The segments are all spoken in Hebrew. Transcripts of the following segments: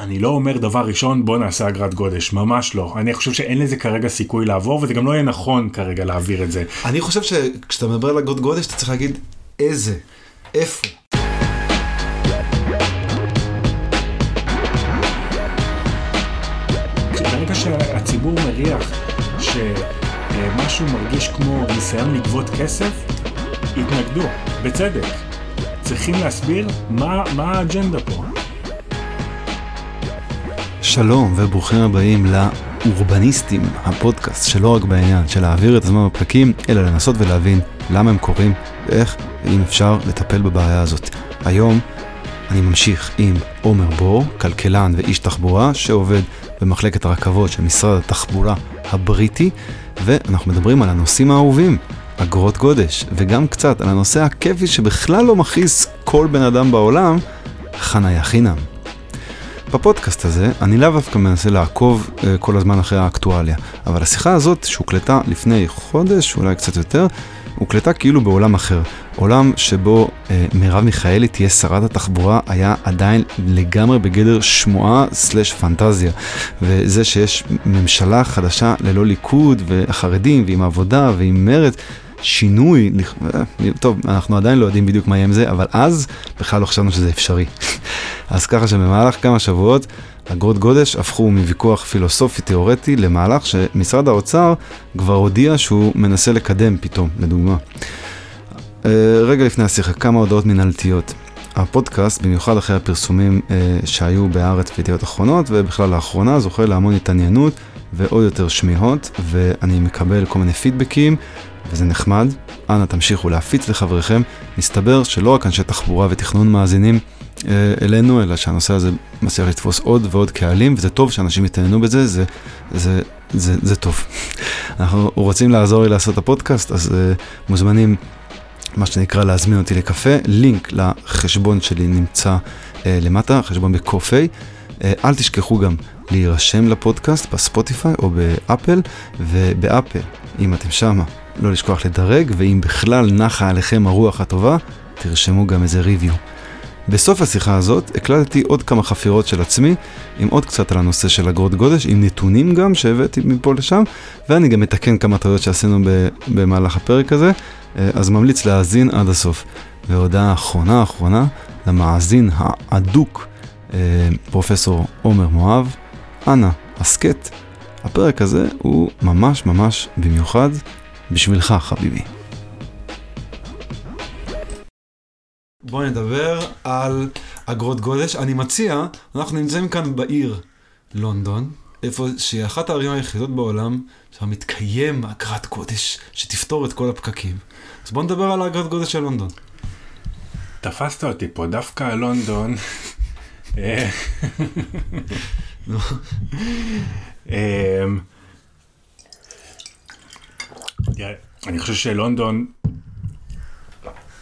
אני לא אומר דבר ראשון בוא נעשה אגרת גודש, ממש לא. אני חושב שאין לזה כרגע סיכוי לעבור וזה גם לא יהיה נכון כרגע להעביר את זה. אני חושב שכשאתה מדבר על אגרות גודש אתה צריך להגיד איזה, איפה. ברגע שהציבור מריח שמשהו מרגיש כמו ניסיון לגבות כסף, התנגדו, בצדק. צריכים להסביר מה, מה האג'נדה פה. שלום וברוכים הבאים לאורבניסטים, הפודקאסט שלא רק בעניין של להעביר את הזמן בפקקים, אלא לנסות ולהבין למה הם קורים ואיך ואם אפשר לטפל בבעיה הזאת. היום אני ממשיך עם עומר בור, כלכלן ואיש תחבורה שעובד במחלקת הרכבות של משרד התחבורה הבריטי, ואנחנו מדברים על הנושאים האהובים, אגרות גודש, וגם קצת על הנושא הכיפי שבכלל לא מכעיס כל בן אדם בעולם, חניה חינם. בפודקאסט הזה אני לאו דווקא מנסה לעקוב uh, כל הזמן אחרי האקטואליה, אבל השיחה הזאת שהוקלטה לפני חודש, אולי קצת יותר, הוקלטה כאילו בעולם אחר. עולם שבו אה, מרב מיכאלי תהיה שרת התחבורה היה עדיין לגמרי בגדר שמועה סלש פנטזיה. וזה שיש ממשלה חדשה ללא ליכוד וחרדים ועם עבודה ועם מרץ, שינוי, אה, טוב, אנחנו עדיין לא יודעים בדיוק מה יהיה עם זה, אבל אז בכלל לא חשבנו שזה אפשרי. אז ככה שבמהלך כמה שבועות אגרות גודש הפכו מוויכוח פילוסופי תיאורטי למהלך שמשרד האוצר כבר הודיע שהוא מנסה לקדם פתאום, לדוגמה. אה, רגע לפני השיחה, כמה הודעות מנהלתיות. הפודקאסט, במיוחד אחרי הפרסומים אה, שהיו בארץ וידיעות אחרונות, ובכלל לאחרונה, זוכה להמון התעניינות ועוד יותר שמיעות, ואני מקבל כל מיני פידבקים, וזה נחמד. אנא תמשיכו להפיץ לחבריכם. מסתבר שלא רק אנשי תחבורה ותכנון מאזינים אה, אלינו, אלא שהנושא הזה מצליח לתפוס עוד ועוד קהלים, וזה טוב שאנשים יתעניינו בזה, זה, זה, זה, זה טוב. אנחנו רוצים לעזור לי לעשות את הפודקאסט, אז uh, מוזמנים, מה שנקרא, להזמין אותי לקפה. לינק לחשבון שלי נמצא uh, למטה, חשבון בקופיי. Uh, אל תשכחו גם להירשם לפודקאסט בספוטיפיי או באפל, ובאפל, אם אתם שמה, לא לשכוח לדרג, ואם בכלל נחה עליכם הרוח הטובה, תרשמו גם איזה ריוויו. בסוף השיחה הזאת הקלטתי עוד כמה חפירות של עצמי, עם עוד קצת על הנושא של אגרות גודש, עם נתונים גם שהבאתי מפה לשם, ואני גם מתקן כמה טעויות שעשינו במהלך הפרק הזה, אה, אז ממליץ להאזין עד הסוף. והודעה אחרונה אחרונה למאזין האדוק, אה, פרופסור עומר מואב, אנא, הסכת. הפרק הזה הוא ממש ממש במיוחד בשבילך, חביבי. בואו נדבר על אגרות גודש. אני מציע, אנחנו נמצאים כאן בעיר לונדון, איפה שהיא אחת הערים היחידות בעולם שם מתקיים אגרת גודש שתפתור את כל הפקקים. אז בואו נדבר על אגרת גודש של לונדון. תפסת אותי פה, דווקא לונדון. אני חושב שלונדון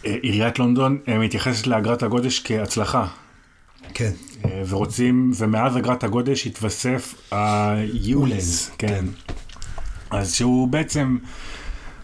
אה, עיריית לונדון אה, מתייחסת לאגרת הגודש כהצלחה. כן. אה, ורוצים, ומאז אגרת הגודש התווסף ה-ULEZ, כן. אז שהוא בעצם...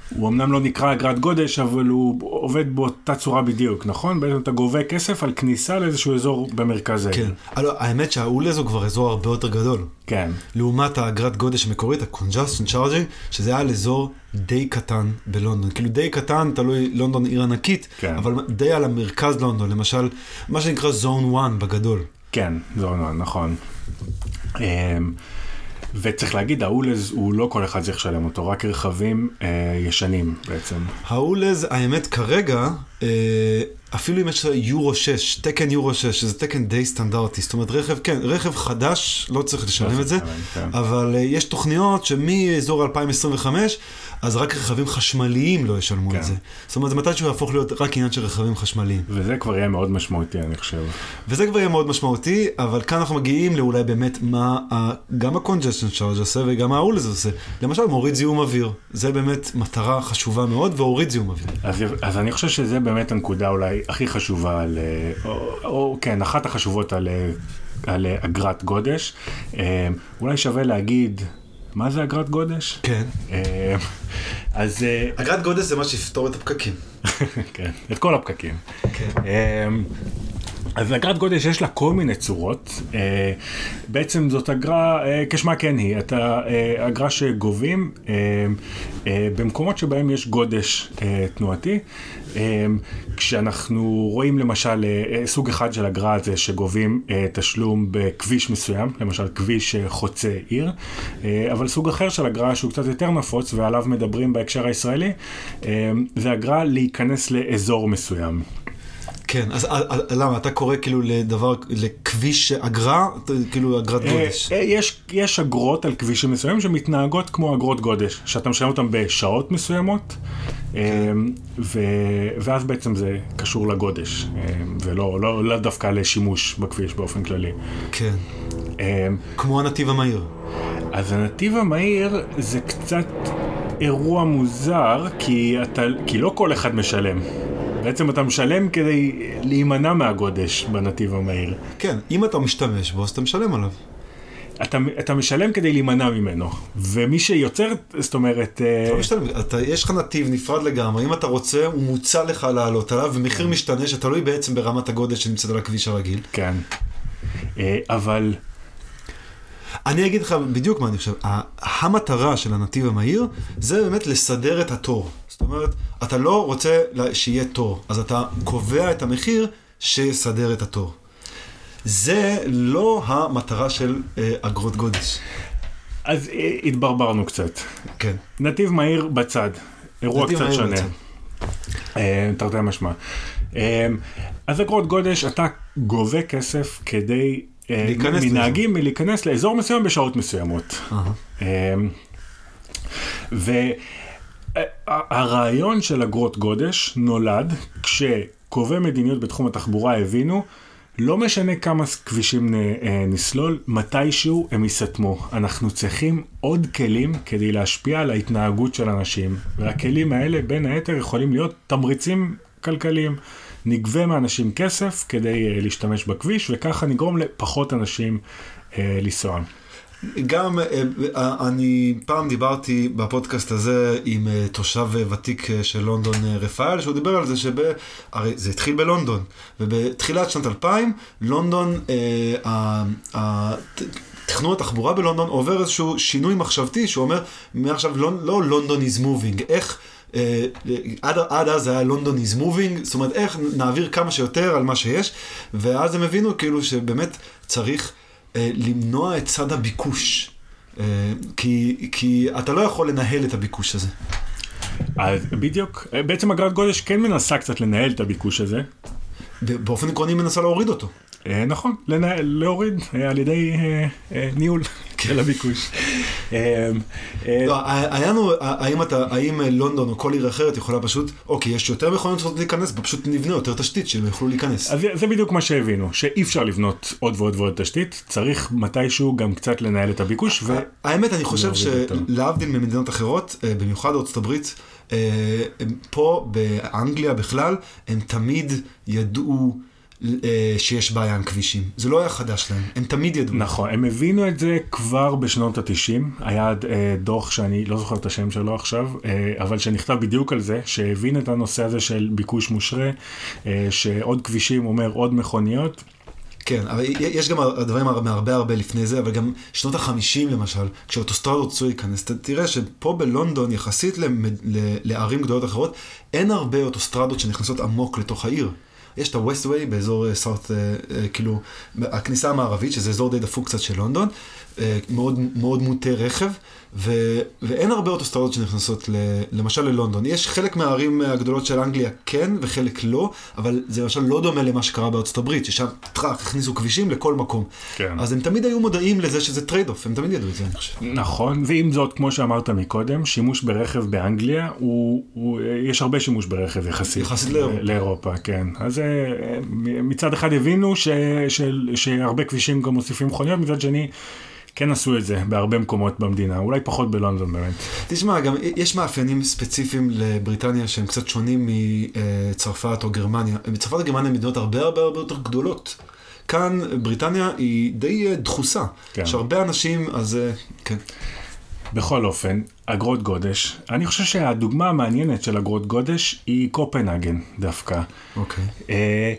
הוא אמנם לא נקרא אגרת גודש, אבל הוא עובד באותה צורה בדיוק, נכון? בעצם אתה גובה כסף על כניסה לאיזשהו אזור במרכז העיר. כן. הלוא, האמת שהאולז הוא כבר אזור הרבה יותר גדול. כן. לעומת האגרת גודש המקורית, ה-congestion charging, שזה היה על אזור די קטן בלונדון. כאילו די קטן, תלוי, לונדון עיר ענקית, כן. אבל די על המרכז לונדון, למשל, מה שנקרא זון 1 בגדול. כן, זון 1, נכון. וצריך להגיד, האולז הוא לא כל אחד צריך לשלם אותו, רק רכבים אה, ישנים בעצם. האולז, האמת כרגע, אפילו אם יש יורו 6, תקן יורו 6, שזה תקן די סטנדרטי, זאת אומרת רכב, כן, רכב חדש, לא צריך לשלם את זה, כן. אבל אה, יש תוכניות שמאזור 2025, אז רק רכבים חשמליים לא ישלמו כן. את זה. זאת אומרת, זה מתישהו יהפוך להיות רק עניין של רכבים חשמליים. וזה כבר יהיה מאוד משמעותי, אני חושב. וזה כבר יהיה מאוד משמעותי, אבל כאן אנחנו מגיעים לאולי באמת מה גם ה-congestion charge עושה וגם ה-AULS עושה. למשל, מוריד זיהום אוויר. זה באמת מטרה חשובה מאוד, והוריד זיהום אוויר. אז, אז אני חושב שזה באמת הנקודה אולי הכי חשובה, על, או, או כן, אחת החשובות על, על אגרת גודש. אה, אולי שווה להגיד... מה זה אגרת גודש? כן. אה, אז... אה, אגרת גודש זה מה שיפתור את הפקקים. כן, את כל הפקקים. כן. אז אגרת גודש יש לה כל מיני צורות, אה, בעצם זאת אגרה, אה, כשמה כן היא, את האגרה שגובים אה, אה, במקומות שבהם יש גודש אה, תנועתי, אה, כשאנחנו רואים למשל אה, אה, סוג אחד של אגרה זה שגובים אה, תשלום בכביש מסוים, למשל כביש חוצה עיר, אבל סוג אחר של אגרה שהוא קצת יותר נפוץ ועליו מדברים בהקשר הישראלי, אה, זה אגרה להיכנס לאזור מסוים. כן, אז אה, אה, למה, אתה קורא כאילו לדבר, לכביש אגרה, כאילו אגרת גודש. אה, אה, יש, יש אגרות על כבישים מסוימים שמתנהגות כמו אגרות גודש, שאתה משלם אותן בשעות מסוימות, אה, ו, ואז בעצם זה קשור לגודש, אה, ולא לא, לא דווקא לשימוש בכביש באופן כללי. כן, אה, כמו הנתיב המהיר. אז הנתיב המהיר זה קצת אירוע מוזר, כי, אתה, כי לא כל אחד משלם. בעצם אתה משלם כדי להימנע מהגודש בנתיב המהיר. כן, אם אתה משתמש בו, אז אתה משלם עליו. אתה, אתה משלם כדי להימנע ממנו, ומי שיוצר, זאת אומרת, אה, אתה לא משתלם, אתה, יש לך נתיב נפרד לגמרי, אם אתה רוצה, הוא מוצע לך לעלות עליו, ומחיר משתנה שתלוי בעצם ברמת הגודל שנמצאת על הכביש הרגיל. כן, אה, אבל אני אגיד לך בדיוק מה אני חושב. המטרה של הנתיב המהיר זה באמת לסדר את התור. זאת אומרת, אתה לא רוצה שיהיה תור, אז אתה קובע את המחיר שיסדר את התור. זה לא המטרה של אה, אגרות גודש. אז אה, התברברנו קצת. כן. נתיב מהיר בצד, אירוע קצת שונה. אה, תרתי משמע. אז אגרות גודש, אתה גובה כסף כדי מנהגים מלהיכנס לאזור מסוים בשעות מסוימות. אהה. והרעיון של אגרות גודש נולד כשקובעי מדיניות בתחום התחבורה הבינו, לא משנה כמה כבישים אה, נסלול, מתישהו הם ייסתמו. אנחנו צריכים עוד כלים כדי להשפיע על ההתנהגות של אנשים. והכלים האלה בין היתר יכולים להיות תמריצים כלכליים. נגבה מאנשים כסף כדי אה, להשתמש בכביש, וככה נגרום לפחות אנשים אה, לנסוע. גם אה, אה, אני פעם דיברתי בפודקאסט הזה עם אה, תושב ותיק של לונדון, רפאל, שהוא דיבר על זה שב... הרי זה התחיל בלונדון, ובתחילת שנת 2000, לונדון, תכנון התחבורה בלונדון עובר איזשהו שינוי מחשבתי, שהוא אומר, מעכשיו לא, לא לונדון is moving, איך... עד, עד אז היה לונדון is moving, זאת אומרת איך נעביר כמה שיותר על מה שיש, ואז הם הבינו כאילו שבאמת צריך למנוע את צד הביקוש. אה, כי, כי אתה לא יכול לנהל את הביקוש הזה. אז בדיוק, בעצם אגרת גודש כן מנסה קצת לנהל את הביקוש הזה. באופן עקרוני היא מנסה להוריד אותו. אה, נכון, לנהל, להוריד אה, על ידי אה, ניהול של הביקוש. אה, לא, לנו, האם, לונדון או כל עיר אחרת יכולה פשוט, אוקיי, יש יותר מכוניות שרוצות להיכנס, פשוט נבנה יותר תשתית שהם יוכלו להיכנס. אז זה- בדיוק מה שהבינו, שאי אפשר לבנות עוד ועוד ועוד תשתית, צריך מתישהו גם קצת לנהל את הביקוש. האמת, אני חושב. שלהבדיל ממדינות אחרות, במיוחד ארצות הברית, פה באנגליה בכלל, הם תמיד ידעו שיש בעיה עם כבישים. זה לא היה חדש להם, הם תמיד ידעו. נכון, הם הבינו את זה כבר בשנות ה-90, היה אה, דוח שאני לא זוכר את השם שלו עכשיו, אה, אבל שנכתב בדיוק על זה, שהבין את הנושא הזה של ביקוש מושרה, אה, שעוד כבישים אומר עוד מכוניות, כן, אבל יש גם דברים מהרבה הרבה לפני זה, אבל גם שנות החמישים למשל, כשאוטוסטרדות רצו להיכנס, אתה תראה שפה בלונדון, יחסית לערים גדולות אחרות, אין הרבה אוטוסטרדות שנכנסות עמוק לתוך העיר. יש את ה-Westway באזור סארט, כאילו, הכניסה המערבית, שזה אזור די דפוק קצת של לונדון, אה, מאוד, מאוד מוטה רכב, ו, ואין הרבה אוטוסטרדות שנכנסות ל, למשל ללונדון. יש חלק מהערים הגדולות של אנגליה כן וחלק לא, אבל זה למשל לא דומה למה שקרה בארצות הברית, ששם טראח הכניסו כבישים לכל מקום. כן. אז הם תמיד היו מודעים לזה שזה trade-off, הם תמיד ידעו את זה, אני חושב. נכון, ועם זאת, כמו שאמרת מקודם, שימוש ברכב באנגליה, הוא, הוא, יש הרבה שימוש ברכב יחסית. יחסית לאירופה. לאירופה, כן. אז אה, מצד אחד הבינו ש, ש, שהרבה כבישים גם מוסיפים מכוניות, מצד שני, כן עשו את זה בהרבה מקומות במדינה, אולי פחות בלונדון באמת. תשמע, גם יש מאפיינים ספציפיים לבריטניה שהם קצת שונים מצרפת או גרמניה. צרפת וגרמניה הן מדינות הרבה הרבה הרבה יותר גדולות. כאן בריטניה היא די אה, דחוסה. כן. יש הרבה אנשים, אז אה, כן. בכל אופן, אגרות גודש, אני חושב שהדוגמה המעניינת של אגרות גודש היא קופנהגן דווקא. אוקיי. אה,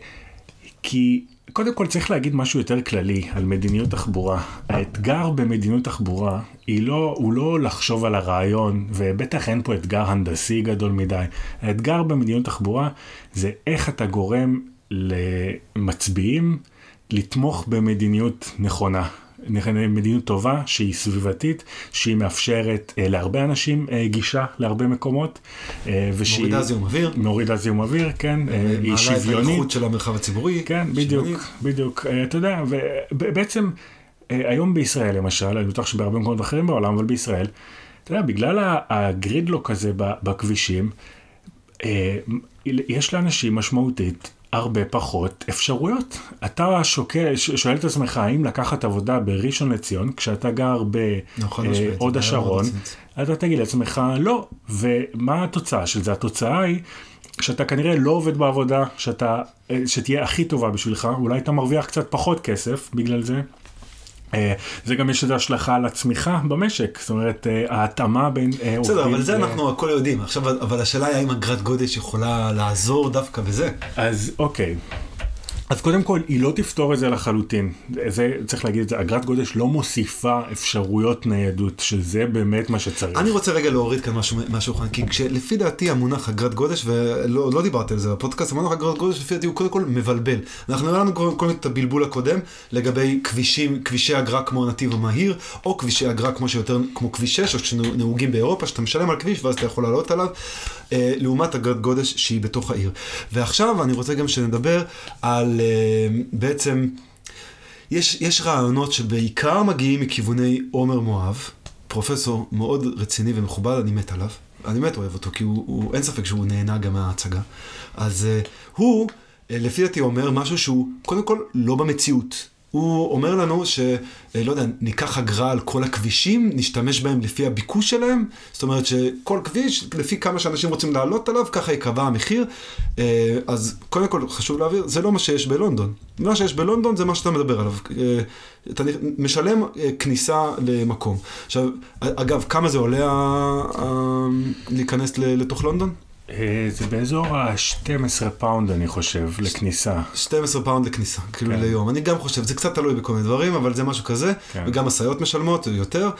כי קודם כל צריך להגיד משהו יותר כללי על מדיניות תחבורה. האתגר במדיניות תחבורה לא, הוא לא לחשוב על הרעיון, ובטח אין פה אתגר הנדסי גדול מדי. האתגר במדיניות תחבורה זה איך אתה גורם למצביעים לתמוך במדיניות נכונה. מדיניות טובה שהיא סביבתית, שהיא מאפשרת אה, להרבה אנשים אה, גישה להרבה מקומות. אה, ושהיא... מורידה זיהום אוויר. מורידה זיהום אוויר, כן. היא שוויונית. מעלה את האיכות של המרחב הציבורי. כן, בדיוק. בדיוק. אתה יודע, ובעצם היום בישראל למשל, אני בטוח שבהרבה מקומות אחרים בעולם, אבל בישראל, אתה יודע, בגלל הגרידלוק הזה בכבישים, יש לאנשים משמעותית הרבה פחות אפשרויות. אתה שוקל, שואל את עצמך האם לקחת עבודה בראשון לציון, כשאתה גר בהוד השרון, אתה תגיד לעצמך לא, ומה התוצאה של זה? התוצאה היא שאתה כנראה לא עובד בעבודה שאתה, שתהיה הכי טובה בשבילך, אולי אתה מרוויח קצת פחות כסף בגלל זה. אה, זה גם יש איזו השלכה על הצמיחה במשק, זאת אומרת אה, ההתאמה בין עובדים. בסדר, אבל זה אנחנו הכל יודעים, עכשיו אבל השאלה היא האם אגרת גודש יכולה לעזור דווקא בזה. אז אוקיי, אז קודם כל, היא לא תפתור את זה לחלוטין. זה, צריך להגיד את זה, אגרת גודש לא מוסיפה אפשרויות ניידות, שזה באמת מה שצריך. אני רוצה רגע להוריד כאן משהו מהשולחן, כי לפי דעתי המונח אגרת גודש, ולא לא דיברתי על זה בפודקאסט, המונח אגרת גודש לפי דעתי הוא קודם כל מבלבל. אנחנו נראה לנו קודם כל את הבלבול הקודם, לגבי כבישים, כבישי אגרה כמו הנתיב המהיר, או כבישי אגרה כמו שיותר, כמו כביש 6, או שנהוגים באירופה, שאתה משלם על כביש ואז אתה יכול לעלות עליו. אה, לעומת אגרת גודש שהיא בתוך העיר. ועכשיו אני רוצה גם שנדבר על אה, בעצם, יש, יש רעיונות שבעיקר מגיעים מכיווני עומר מואב, פרופסור מאוד רציני ומכובד, אני מת עליו. אני באמת אוהב אותו, כי הוא, הוא, אין ספק שהוא נהנה גם מההצגה. אז uh, הוא, לפי דעתי, אומר משהו שהוא, קודם כל, לא במציאות. הוא אומר לנו שלא יודע, ניקח אגרה על כל הכבישים, נשתמש בהם לפי הביקוש שלהם, זאת אומרת שכל כביש, לפי כמה שאנשים רוצים לעלות עליו, ככה ייקבע המחיר. אה, אז קודם כל חשוב להעביר, זה לא מה שיש בלונדון. מה שיש בלונדון זה מה שאתה מדבר עליו. אה, אתה משלם אה, כניסה למקום. עכשיו, אגב, כמה זה עולה להיכנס לתוך לונדון? אה, זה באזור ה-12 פאונד, אני חושב, לכניסה. 12 פאונד לכניסה, כאילו כן. ליום. אני גם חושב, זה קצת תלוי בכל מיני דברים, אבל זה משהו כזה, כן. וגם משאיות משלמות יותר,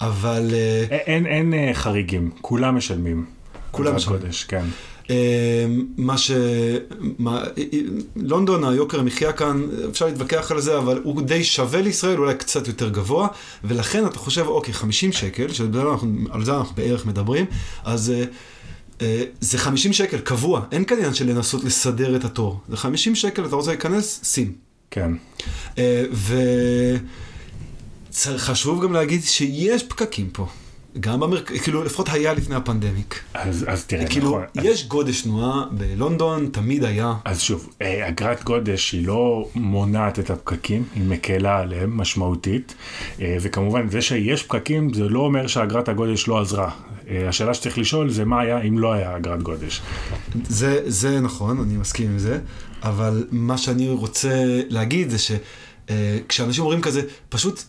אבל... אה, אין, אין, אין אה, חריגים, כולם משלמים. כולם משלמים. קודש, כן. מה ש... מה... לונדון, היוקר המחיה כאן, אפשר להתווכח על זה, אבל הוא די שווה לישראל, אולי קצת יותר גבוה, ולכן אתה חושב, אוקיי, 50 שקל, שעל זה אנחנו בערך מדברים, אז... אה, זה 50 שקל, קבוע, אין כאן עניין של לנסות לסדר את התור. זה 50 שקל, אתה רוצה להיכנס, שים. כן. אה, וחשוב גם להגיד שיש פקקים פה. גם במרכז, כאילו לפחות היה לפני הפנדמיק. אז, אז תראה, כאילו, נכון. יש גודש תנועה בלונדון, תמיד היה. אז שוב, אה, אגרת גודש היא לא מונעת את הפקקים, היא מקלה עליהם משמעותית, אה, וכמובן זה שיש פקקים זה לא אומר שאגרת הגודש לא עזרה. אה, השאלה שצריך לשאול זה מה היה אם לא היה אגרת גודש. זה, זה נכון, אני מסכים עם זה, אבל מה שאני רוצה להגיד זה ש... כשאנשים אומרים כזה, פשוט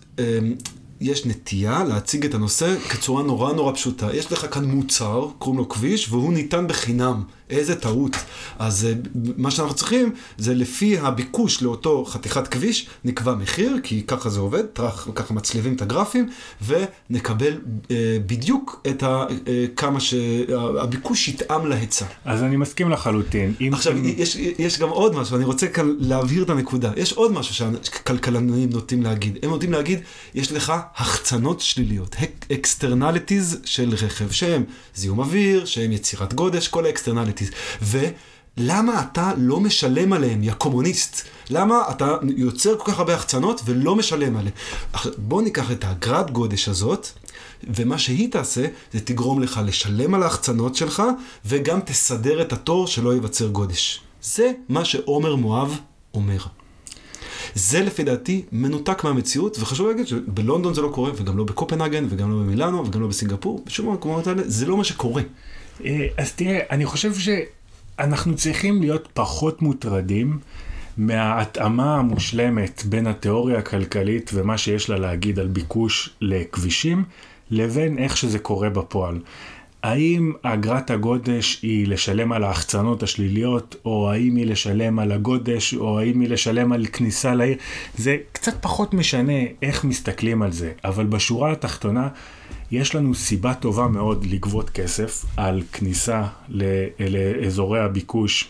יש נטייה להציג את הנושא כצורה נורא נורא פשוטה. יש לך כאן מוצר, קוראים לו כביש, והוא ניתן בחינם. איזה טעות. אז אה, מה שאנחנו צריכים זה לפי הביקוש לאותו חתיכת כביש, נקבע מחיר, כי ככה זה עובד, טרח, ככה מצליבים את הגרפים, ונקבל אה, בדיוק את ה, אה, כמה שהביקוש יתאם להיצע. אז אני מסכים לחלוטין. עכשיו, אם... יש, יש גם עוד משהו, אני רוצה כאן להבהיר את הנקודה. יש עוד משהו שכלכלנים נוטים להגיד. הם נוטים להגיד, יש לך החצנות שליליות, externalities של רכב, שהם זיהום אוויר, שהם יצירת גודש, כל ה externalities. ולמה אתה לא משלם עליהם, יא קומוניסט? למה אתה יוצר כל כך הרבה החצנות ולא משלם עליהם? בוא ניקח את האגרת גודש הזאת, ומה שהיא תעשה, זה תגרום לך לשלם על ההחצנות שלך, וגם תסדר את התור שלא ייווצר גודש. זה מה שעומר מואב אומר. זה לפי דעתי מנותק מהמציאות, וחשוב להגיד שבלונדון זה לא קורה, וגם לא בקופנהגן, וגם לא במילאנו, וגם לא בסינגפור, בשום המקומות האלה, זה לא מה שקורה. אה, אז תראה, אני חושב שאנחנו צריכים להיות פחות מוטרדים מההתאמה המושלמת בין התיאוריה הכלכלית ומה שיש לה להגיד על ביקוש לכבישים, לבין איך שזה קורה בפועל. האם אגרת הגודש היא לשלם על ההחצנות השליליות, או האם היא לשלם על הגודש, או האם היא לשלם על כניסה לעיר, זה קצת פחות משנה איך מסתכלים על זה, אבל בשורה התחתונה, יש לנו סיבה טובה מאוד לגבות כסף על כניסה לאזורי הביקוש.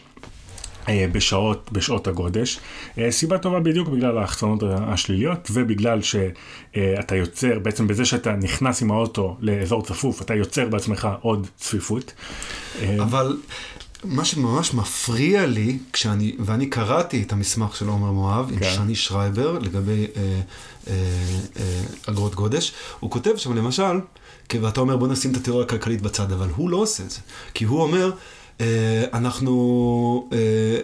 אה, בשעות, בשעות הגודש. אה, סיבה טובה בדיוק בגלל ההחצנות השליליות ובגלל שאתה יוצר, בעצם בזה שאתה נכנס עם האוטו לאזור צפוף, אתה יוצר בעצמך עוד צפיפות. אה, אבל מה שממש מפריע לי, כשאני, ואני קראתי את המסמך של עומר מואב כן. עם שני שרייבר לגבי אה, אה, אה, אגרות גודש, הוא כותב שם למשל, ואתה אומר בוא נשים את התיאוריה הכלכלית בצד, אבל הוא לא עושה את זה. כי הוא אומר, אנחנו, אה,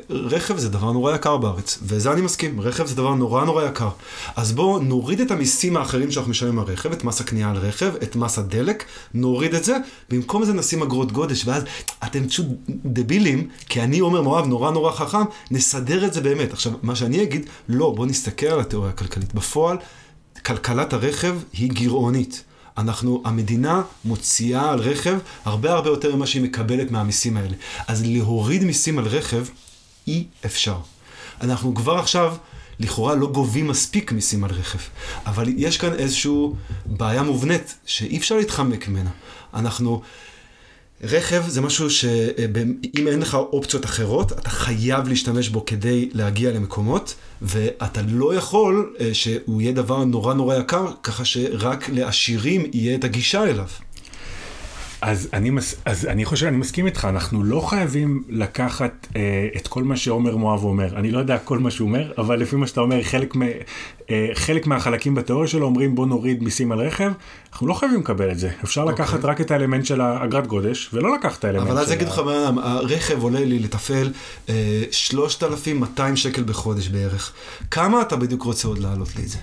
רכב זה דבר נורא יקר בארץ, וזה אני מסכים, רכב זה דבר נורא נורא יקר. אז בואו נוריד את המיסים האחרים שאנחנו משלמים על רכב, את מס הקנייה על רכב, את מס הדלק, נוריד את זה, במקום זה נשים אגרות גודש, ואז אתם פשוט דבילים, כי אני אומר מואב נורא נורא חכם, נסדר את זה באמת. עכשיו, מה שאני אגיד, לא, בואו נסתכל על התיאוריה הכלכלית. בפועל, כלכלת הרכב היא גירעונית. אנחנו, המדינה מוציאה על רכב הרבה הרבה יותר ממה שהיא מקבלת מהמיסים האלה. אז להוריד מיסים על רכב, אי אפשר. אנחנו כבר עכשיו, לכאורה לא גובים מספיק מיסים על רכב, אבל יש כאן איזושהי בעיה מובנית שאי אפשר להתחמק ממנה. אנחנו... רכב זה משהו שאם אין לך אופציות אחרות, אתה חייב להשתמש בו כדי להגיע למקומות, ואתה לא יכול אה, שהוא יהיה דבר נורא נורא יקר, ככה שרק לעשירים יהיה את הגישה אליו. אז אני, מס, אז אני חושב, אני מסכים איתך, אנחנו לא חייבים לקחת אה, את כל מה שעומר מואב אומר. אני לא יודע כל מה שהוא אומר, אבל לפי מה שאתה אומר, חלק, מ, אה, חלק מהחלקים בתיאוריה שלו אומרים בוא נוריד מיסים על רכב, אנחנו לא חייבים לקבל את זה. אפשר okay. אוקיי. לקחת רק את האלמנט של האגרת גודש, ולא לקחת את האלמנט אבל אז אגיד לך, הרכב עולה לי לתפעל אה, 3,200 שקל בחודש בערך. כמה אתה בדיוק רוצה עוד להעלות לי את זה?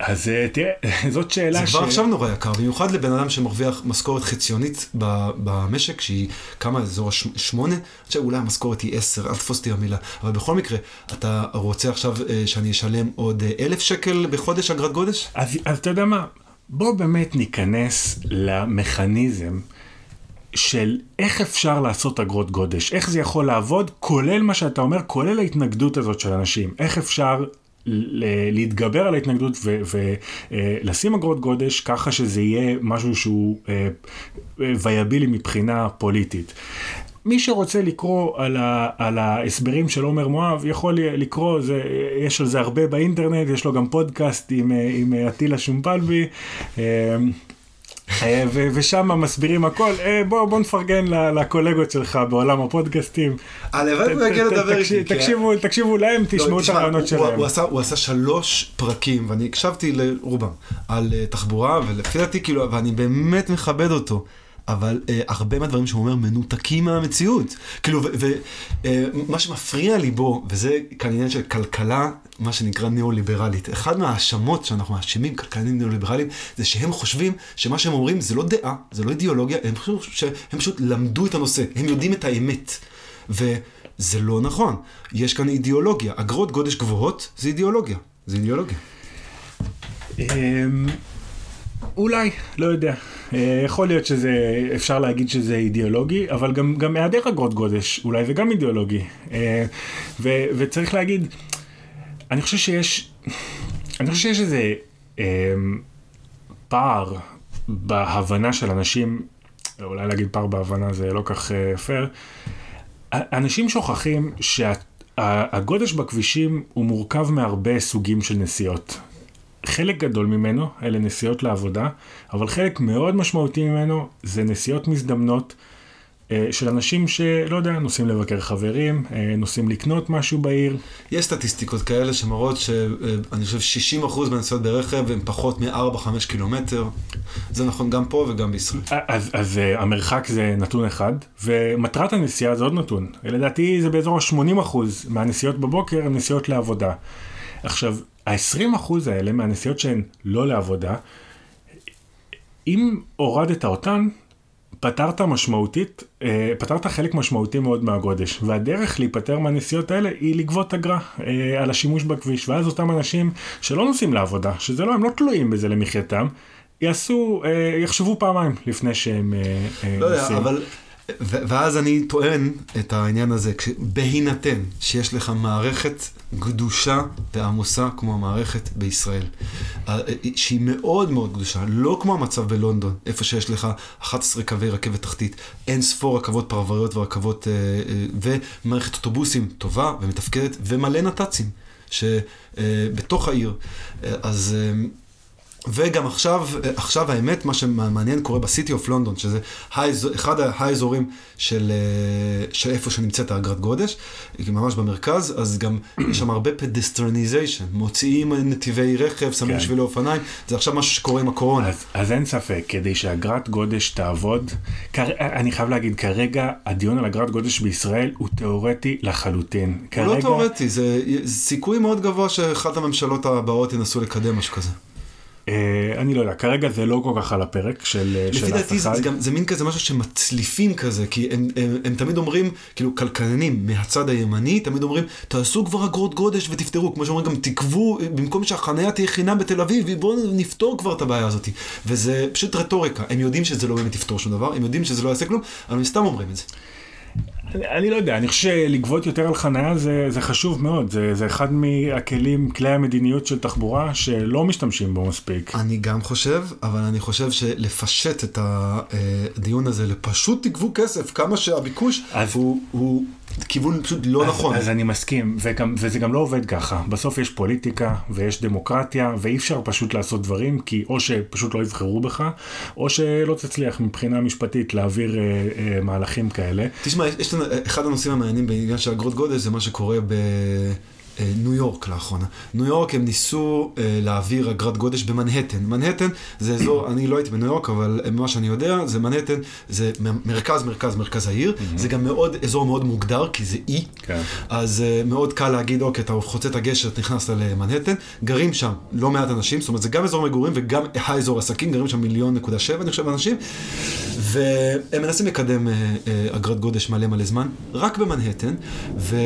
אז אה, תראה, זאת שאלה ש... זה כבר עכשיו נורא יקר, במיוחד לבן אדם שמרוויח משכורת חציונית במשק, שהיא כמה, אזור השמונה, עכשיו אולי המשכורת היא עשר, אל תפוס אותי במילה, אבל בכל מקרה, אתה רוצה עכשיו אה, שאני אשלם עוד אה, אלף שקל בחודש אגרת גודש? אז, אז אתה יודע מה, בוא באמת ניכנס למכניזם. של איך אפשר לעשות אגרות גודש, איך זה יכול לעבוד, כולל מה שאתה אומר, כולל ההתנגדות הזאת של אנשים, איך אפשר להתגבר על ההתנגדות ולשים אגרות גודש ככה שזה יהיה משהו שהוא אה, וייבילי מבחינה פוליטית. מי שרוצה לקרוא על, ה, על ההסברים של עומר מואב יכול לקרוא, זה, יש על זה הרבה באינטרנט, יש לו גם פודקאסט עם, אה, עם אטילה שומפלבי. אה, ושם מסבירים הכל, אה, בוא, בוא נפרגן לקולגות שלך בעולם הפודקאסטים. הלוואי הוא יגיע לדבר איתי. תקשיבו, תקשיבו להם, לא, תשמעו את הרעיונות שלהם. הוא עשה שלוש פרקים, ואני הקשבתי לרובם, על אה, תחבורה, ולפי דעתי, כאילו, ואני באמת מכבד אותו. אבל uh, הרבה מהדברים שהוא אומר מנותקים מהמציאות. כאילו, ומה uh, שמפריע לי בו, וזה כאן עניין של כלכלה, מה שנקרא ניאו-ליברלית. אחד מההאשמות שאנחנו מאשימים כלכלנים ניאו-ליברליים, זה שהם חושבים שמה שהם אומרים זה לא דעה, זה לא אידיאולוגיה, הם חושבים שהם פשוט למדו את הנושא, הם יודעים את האמת. וזה לא נכון. יש כאן אידיאולוגיה. אגרות גודש גבוהות זה אידיאולוגיה. זה אידיאולוגיה. אולי, לא יודע. אה, יכול להיות שזה, אפשר להגיד שזה אידיאולוגי, אבל גם, גם היעדר אגרות גודש, אולי זה גם אידיאולוגי. אה, ו, וצריך להגיד, אני חושב שיש, אני חושב שיש איזה אה, פער בהבנה של אנשים, אולי להגיד פער בהבנה זה לא כך פייר, אנשים שוכחים שהגודש בכבישים הוא מורכב מהרבה סוגים של נסיעות. חלק גדול ממנו אלה נסיעות לעבודה, אבל חלק מאוד משמעותי ממנו זה נסיעות מזדמנות אה, של אנשים שלא יודע, נוסעים לבקר חברים, אה, נוסעים לקנות משהו בעיר. יש סטטיסטיקות כאלה שמראות שאני חושב 60% מהנסיעות ברכב הם פחות מ-4-5 קילומטר. זה נכון גם פה וגם בישראל. אז, אז המרחק זה נתון אחד, ומטרת הנסיעה זה עוד נתון. לדעתי זה באזור ה-80% מהנסיעות בבוקר הן נסיעות לעבודה. עכשיו, ה-20% האלה מהנסיעות שהן לא לעבודה, אם הורדת אותן, פתרת משמעותית, אה, פתרת חלק משמעותי מאוד מהגודש, והדרך להיפטר מהנסיעות האלה היא לגבות אגרה אה, על השימוש בכביש, ואז אותם אנשים שלא נוסעים לעבודה, שזה לא, הם לא תלויים בזה למחייתם, יעשו, אה, יחשבו פעמיים לפני שהם אה, אה, לא יודע. אבל... ואז אני טוען את העניין הזה, בהינתן שיש לך מערכת גדושה ועמוסה כמו המערכת בישראל, שהיא מאוד מאוד גדושה, לא כמו המצב בלונדון, איפה שיש לך 11 קווי רכבת תחתית, אין ספור רכבות פרבריות ורכבות, אה, אה, ומערכת אוטובוסים טובה ומתפקדת, ומלא נת"צים. שבתוך העיר, אה, אז אה, וגם עכשיו, עכשיו האמת, מה שמעניין קורה בסיטי אוף לונדון, שזה אחד האזורים של, אה, של איפה שנמצאת האגרת גודש, ממש במרכז, אז גם יש שם הרבה pedestrianization, מוציאים נתיבי רכב, שמים כן. שבילי אופניים, זה עכשיו משהו שקורה עם הקורונה. אז, אז אין ספק, כדי שאגרת גודש תעבוד, כר... אני חייב להגיד, כרגע הדיון על אגרת גודש בישראל הוא תיאורטי לחלוטין. הוא כרגע, לא תיאורטי, זה סיכוי מאוד גבוה שאחת הממשלות הבאות ינסו לקדם משהו כזה. אה, אני לא יודע, כרגע זה לא כל כך על הפרק של, של לפי אף דעתי זה, אחד. זה, גם, זה מין כזה משהו שמצליפים כזה, כי הם, הם, הם תמיד אומרים, כאילו כלכלנים מהצד הימני, תמיד אומרים, תעשו כבר אגרות גודש ותפתרו, כמו שאומרים גם תקבו, במקום שהחנייה תהיה חינם בתל אביב, בואו נפתור כבר את הבעיה הזאת. וזה פשוט רטוריקה, הם יודעים שזה לא באמת יפתור שום דבר, הם יודעים שזה לא יעשה כלום, אבל הם סתם אומרים את זה. אני, אני לא יודע, אני חושב שלגבות יותר על חניה זה, זה חשוב מאוד, זה, זה אחד מהכלים, כלי המדיניות של תחבורה שלא משתמשים בו מספיק. אני גם חושב, אבל אני חושב שלפשט את הדיון הזה לפשוט תגבו כסף, כמה שהביקוש אז- הוא, הוא כיוון פשוט לא אז, נכון. אז אני מסכים, וגם, וזה גם לא עובד ככה. בסוף יש פוליטיקה ויש דמוקרטיה, ואי אפשר פשוט לעשות דברים, כי או שפשוט לא יבחרו בך, או שלא תצליח מבחינה משפטית להעביר אה, אה, מהלכים כאלה. תשמע, יש, יש לנו, אחד הנושאים המעניינים בעניין של אגרות גודש זה מה שקורה בניו יורק לאחרונה. ניו יורק הם ניסו אה, להעביר אגרת גודש במנהטן. מנהטן זה אזור, אני לא הייתי בניו יורק, אבל ממה שאני יודע, זה מנהטן, זה מרכז, מרכז, מרכז העיר. זה גם מאוד, אזור מאוד מוגדר, כי זה אי. כן. אז uh, מאוד קל להגיד, אוקיי, אתה חוצה את הגשר, אתה נכנסת למנהטן, גרים שם לא מעט אנשים, זאת אומרת, זה גם אזור מגורים וגם האזור עסקים, גרים שם מיליון נקודה שבע, אני חושב, אנשים, והם מנסים לקדם אגרת גודש מלא מלא זמן, רק במנהטן, ו,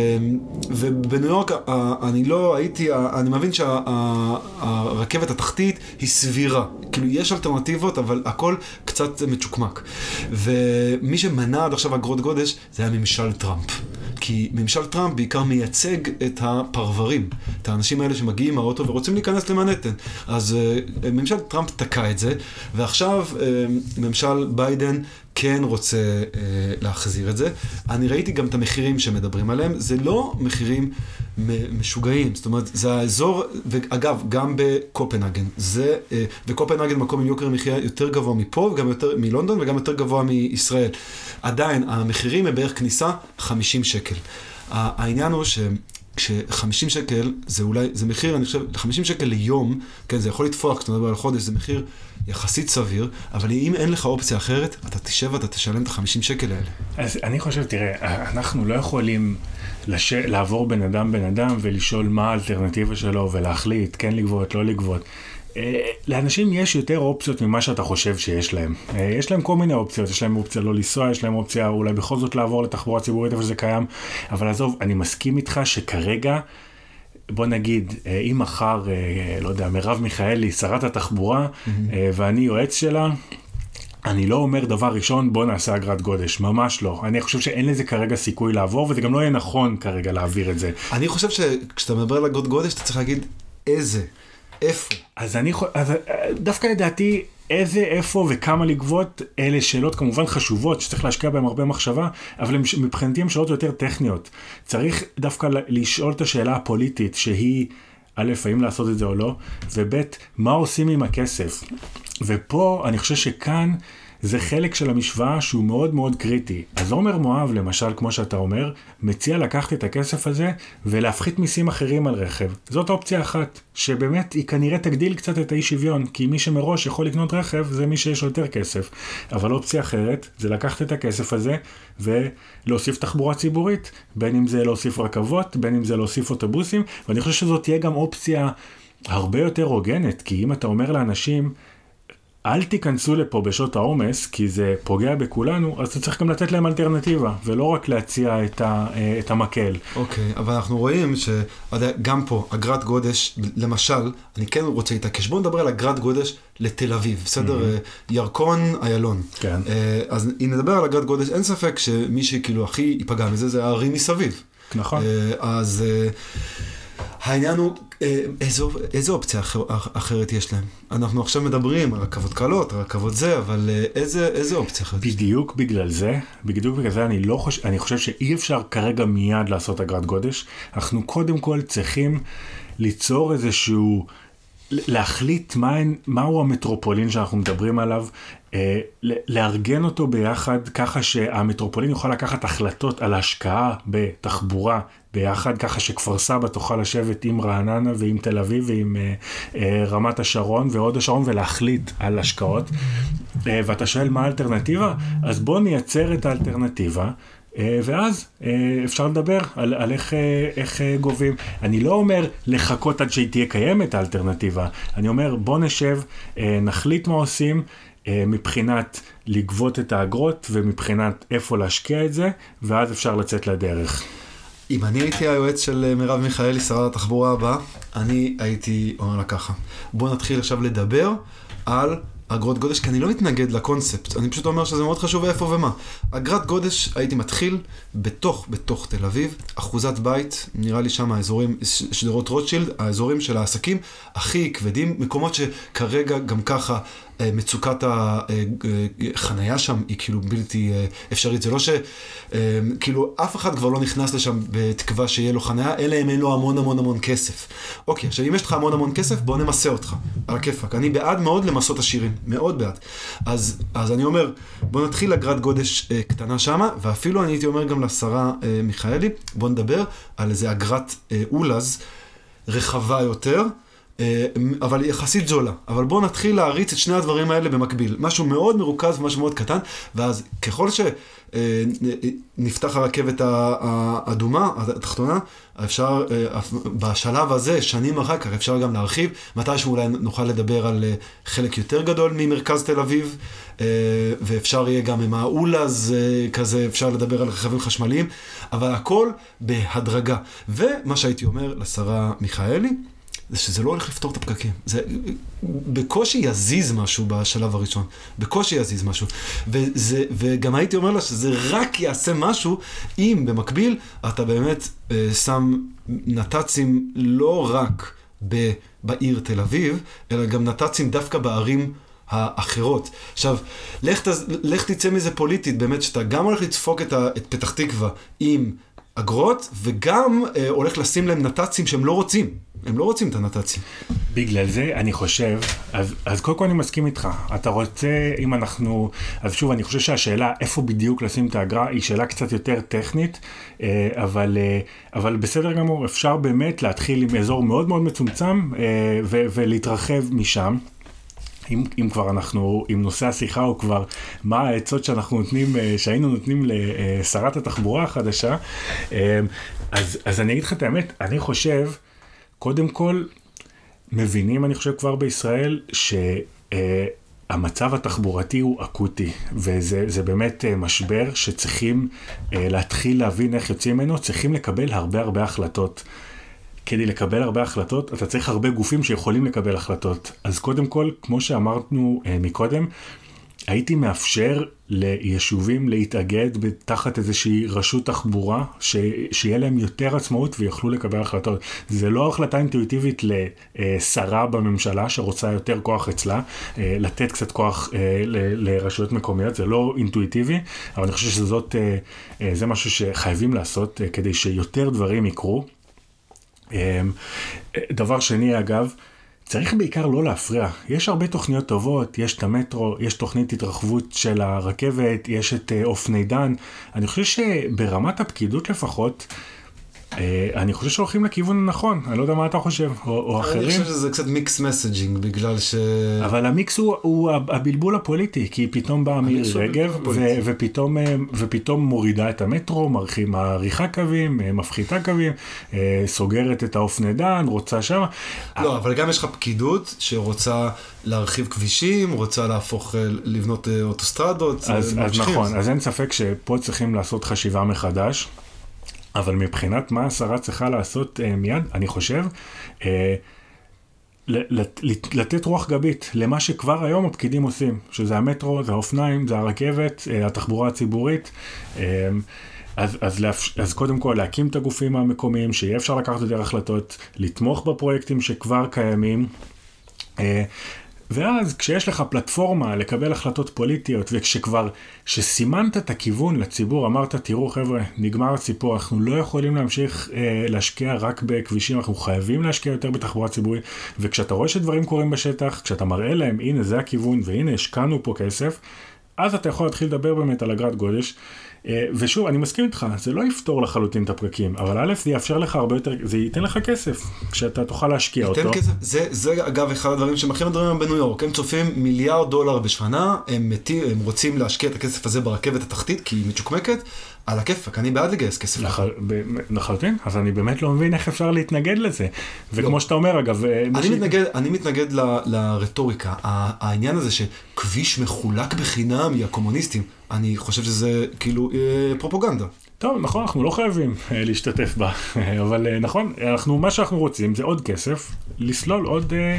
ובניו יורק, אני לא הייתי, אני מבין שהרכבת התחתית היא סבירה, כאילו, יש אלטרנטיבות, אבל הכל קצת מצ'וקמק. ומי שמנע עד עכשיו אגרות גודש, זה היה ממשל טראמפ. כי ממשל טראמפ בעיקר מייצג את הפרברים, את האנשים האלה שמגיעים מהאוטו ורוצים להיכנס למנהטן. אז אה, ממשל טראמפ תקע את זה, ועכשיו אה, ממשל ביידן כן רוצה אה, להחזיר את זה. אני ראיתי גם את המחירים שמדברים עליהם, זה לא מחירים משוגעים, זאת אומרת, זה האזור, ואגב, גם בקופנהגן, זה, אה, וקופנהגן מקום עם יוקר מחיה יותר גבוה מפה, וגם יותר מלונדון, וגם יותר גבוה מישראל. עדיין, המחירים הם בערך כניסה 50 שקל. העניין הוא ש... כש-50 שקל זה אולי, זה מחיר, אני חושב, 50 שקל ליום, כן, זה יכול לתפוח כשאתה מדבר על חודש, זה מחיר יחסית סביר, אבל אם אין לך אופציה אחרת, אתה תשב ואתה תשלם את ה-50 שקל האלה. אז אני חושב, תראה, אנחנו לא יכולים לש... לעבור בן אדם בן אדם ולשאול מה האלטרנטיבה שלו ולהחליט, כן לגבות, לא לגבות. אה, לאנשים יש יותר אופציות ממה שאתה חושב שיש להם. אה, יש להם כל מיני אופציות, יש להם אופציה לא לנסוע, יש להם אופציה אולי בכל זאת לעבור לתחבורה ציבורית איפה שזה קיים, אבל עזוב, אני מסכים איתך שכרגע, בוא נגיד, אה, אם מחר, אה, לא יודע, מרב מיכאלי, שרת התחבורה, אה, ואני יועץ שלה, אני לא אומר דבר ראשון, בוא נעשה אגרת גודש, ממש לא. אני חושב שאין לזה כרגע סיכוי לעבור, וזה גם לא יהיה נכון כרגע להעביר את זה. אני חושב שכשאתה מדבר על אגרות גודש, אתה צריך להגיד איזה, איפה. אז אני חושב, אז אה, דווקא לדעתי, איזה, איפה וכמה לגבות, אלה שאלות כמובן חשובות, שצריך להשקיע בהן הרבה מחשבה, אבל מבחינתי הן שאלות יותר טכניות. צריך דווקא לשאול את השאלה הפוליטית, שהיא, א', האם לעשות את זה או לא, וב', מה עושים עם הכסף. ופה, אני חושב שכאן, זה חלק של המשוואה שהוא מאוד מאוד קריטי. אז עומר מואב, למשל, כמו שאתה אומר, מציע לקחת את הכסף הזה ולהפחית מיסים אחרים על רכב. זאת אופציה אחת, שבאמת היא כנראה תגדיל קצת את האי שוויון, כי מי שמראש יכול לקנות רכב זה מי שיש לו יותר כסף. אבל אופציה אחרת זה לקחת את הכסף הזה ולהוסיף תחבורה ציבורית, בין אם זה להוסיף רכבות, בין אם זה להוסיף אוטובוסים, ואני חושב שזאת תהיה גם אופציה הרבה יותר הוגנת, כי אם אתה אומר לאנשים, אל תיכנסו לפה בשעות העומס, כי זה פוגע בכולנו, אז אתה צריך גם לתת להם אלטרנטיבה, ולא רק להציע את, ה, אה, את המקל. אוקיי, okay, אבל אנחנו רואים שגם פה, אגרת גודש, למשל, אני כן רוצה להתעקש, בואו נדבר על אגרת גודש לתל אביב, בסדר? Mm-hmm. ירקון, איילון. כן. אה, אז אם נדבר על אגרת גודש, אין ספק שמי שכאילו הכי ייפגע מזה זה הערים מסביב. נכון. אז... העניין הוא, איזו, איזו אופציה אחר, אחרת יש להם? אנחנו עכשיו מדברים על רכבות קלות, רכבות זה, אבל אה, איזה, איזה אופציה אחרת? בדיוק בגלל זה, בדיוק בגלל זה אני לא חושב, אני חושב שאי אפשר כרגע מיד לעשות אגרת גודש. אנחנו קודם כל צריכים ליצור איזשהו... להחליט מה, מהו המטרופולין שאנחנו מדברים עליו, אה, לארגן אותו ביחד ככה שהמטרופולין יוכל לקחת החלטות על השקעה בתחבורה ביחד, ככה שכפר סבא תוכל לשבת עם רעננה ועם תל אביב ועם אה, אה, רמת השרון והוד השרון ולהחליט על השקעות. אה, ואתה שואל מה האלטרנטיבה? אז בוא נייצר את האלטרנטיבה. אה, ואז אה, אפשר לדבר על, על איך, אה, איך גובים. אני לא אומר לחכות עד שהיא תהיה קיימת האלטרנטיבה, אני אומר בוא נשב, נחליט מה עושים מבחינת לגבות את האגרות ומבחינת איפה להשקיע את זה, ואז אפשר לצאת לדרך. אם אני הייתי היועץ של מרב מיכאלי, שרת התחבורה הבאה, אני הייתי אומר לה ככה, בוא נתחיל עכשיו לדבר על אגרות גודש, כי אני לא מתנגד לקונספט, אני פשוט אומר שזה מאוד חשוב איפה ומה. אגרת גודש, הייתי מתחיל בתוך, בתוך תל אביב, אחוזת בית, נראה לי שם האזורים, שדרות רוטשילד, האזורים של העסקים הכי כבדים, מקומות שכרגע גם ככה אה, מצוקת החנייה אה, שם היא כאילו בלתי אה, אפשרית. זה לא שכאילו אף אחד כבר לא נכנס לשם בתקווה שיהיה לו חנייה, אלא אם אין לו המון המון המון כסף. אוקיי, עכשיו אם יש לך המון המון כסף, בוא נמסה אותך, על הכיפאק. אני בעד מאוד למסות עשירים, מאוד בעד. אז, אז אני אומר, בוא נתחיל אגרת גודש קטנה שמה, ואפילו אני הייתי אומר גם לשרה מיכאלי, בוא נדבר על איזה אגרת אולז רחבה יותר. אה, אבל יחסית זולה. אבל בואו נתחיל להריץ את שני הדברים האלה במקביל. משהו מאוד מרוכז ומשהו מאוד קטן, ואז ככל שנפתח הרכבת האדומה, התחתונה, אפשר, אה, בשלב הזה, שנים אחר כך, אפשר גם להרחיב. מתישהו אולי נוכל לדבר על אה, חלק יותר גדול ממרכז תל אביב, ואפשר יהיה גם עם האולז כזה, אפשר לדבר על רכבים חשמליים, אבל הכל בהדרגה. ומה שהייתי אומר לשרה מיכאלי, זה שזה לא הולך לפתור את הפקקים. זה בקושי יזיז משהו בשלב הראשון. בקושי יזיז משהו. וזה, וגם הייתי אומר לה שזה רק יעשה משהו אם במקביל אתה באמת אה, שם נת"צים לא רק ב, בעיר תל אביב, אלא גם נת"צים דווקא בערים האחרות. עכשיו, לך, תז, לך תצא מזה פוליטית, באמת, שאתה גם הולך לדפוק את, ה, את פתח תקווה עם אגרות, וגם אה, הולך לשים להם נת"צים שהם לא רוצים. הם לא רוצים את הנת"צים. בגלל זה אני חושב, אז, אז קודם כל אני מסכים איתך. אתה רוצה, אם אנחנו, אז שוב, אני חושב שהשאלה איפה בדיוק לשים את האגרה היא שאלה קצת יותר טכנית, אה, אבל, אה, אבל בסדר גמור, אפשר באמת להתחיל עם אזור מאוד מאוד מצומצם אה, ולהתרחב משם. אם, אם כבר אנחנו, אם נושא השיחה הוא כבר מה העצות שאנחנו נותנים, שהיינו נותנים לשרת התחבורה החדשה, אז, אז אני אגיד לך את האמת, אני חושב קודם כל, מבינים, אני חושב, כבר בישראל, שהמצב התחבורתי הוא אקוטי, וזה באמת אה, משבר שצריכים אה, להתחיל להבין איך יוצאים ממנו, צריכים לקבל הרבה הרבה החלטות. כדי לקבל הרבה החלטות, אתה צריך הרבה גופים שיכולים לקבל החלטות. אז קודם כל, כמו שאמרנו אה, מקודם, הייתי מאפשר ליישובים להתאגד תחת איזושהי רשות תחבורה, ש... שיהיה להם יותר עצמאות ויוכלו לקבל החלטות. זה לא החלטה אינטואיטיבית לשרה בממשלה שרוצה יותר כוח אצלה, אה, לתת קצת כוח אה, ל... לרשויות מקומיות, זה לא אינטואיטיבי, אבל אני חושב שזה אה, משהו שחייבים לעשות כדי שיותר דברים יקרו. דבר שני, אגב, צריך בעיקר לא להפריע. יש הרבה תוכניות טובות, יש את המטרו, יש תוכנית התרחבות של הרכבת, יש את אה, אופני דן. אני חושב שברמת הפקידות לפחות, אני חושב שהולכים לכיוון הנכון, אני לא יודע מה אתה חושב, או, או אני אחרים. חושב שזה קצת מיקס מסג'ינג, בגלל ש... אבל המיקס הוא, הוא הבלבול הפוליטי, כי פתאום באה מירי רגב. ו- ופתאום, אה, ופתאום מורידה את המטרו, מאריכה קווים, אה, מפחיתה קווים, סוגרת את האופני דן, רוצה שם. לא, אבל גם יש לך פקידות שרוצה להרחיב כבישים, רוצה להפוך, לבנות אוטוסטרדות. אז, אז. נכון, אז אין ספק שפה צריכים לעשות חשיבה מחדש, אבל מבחינת מה השרה צריכה לעשות אה, מיד, אני חושב, אה, לת- לתת רוח גבית למה שכבר היום הפקידים עושים, שזה המטרו, זה האופניים, זה הרכבת, אה, התחבורה הציבורית. אה, אז, אז, לאפ... אז קודם כל להקים את הגופים המקומיים, שיהיה אפשר לקחת יותר החלטות, לתמוך בפרויקטים שכבר קיימים. אה, ואז כשיש לך פלטפורמה לקבל החלטות פוליטיות, וכשכבר, שסימנת את הכיוון לציבור, אמרת, תראו חבר'ה, נגמר הסיפור, אנחנו לא יכולים להמשיך אה, להשקיע רק בכבישים, אנחנו חייבים להשקיע יותר בתחבורה ציבורית, וכשאתה רואה שדברים קורים בשטח, כשאתה מראה להם, הנה זה הכיוון, והנה השקענו פה כסף, אז אתה יכול להתחיל לדבר באמת על אגרת גודש. אה, ושוב, אני מסכים איתך, זה לא יפתור לחלוטין את הפקקים, אבל א', זה יאפשר לך הרבה יותר, זה ייתן לך כסף, כשאתה תוכל להשקיע אותו. תן כסף, זה, זה אגב אחד הדברים שהם הכי מדברים בניו יורק, הם צופים מיליארד דולר בשנה, הם, מתים, הם רוצים להשקיע את הכסף הזה ברכבת התחתית כי היא מצ'וקמקת, על הכיפאק, אני בעד לגייס כסף. לחלוטין, אז אני באמת לא מבין איך אפשר להתנגד לזה. וכמו שאתה אומר אגב, אה, אני מתנגד, אני מתנגד לרטוריקה, העניין הזה שכביש מחולק בחינם מהקומוניסטים, אני חושב שזה כאילו אה, פרופוגנדה. טוב, נכון, אנחנו לא חייבים אה, להשתתף בה, אבל אה, נכון, אנחנו, מה שאנחנו רוצים זה עוד כסף, לסלול עוד, אה,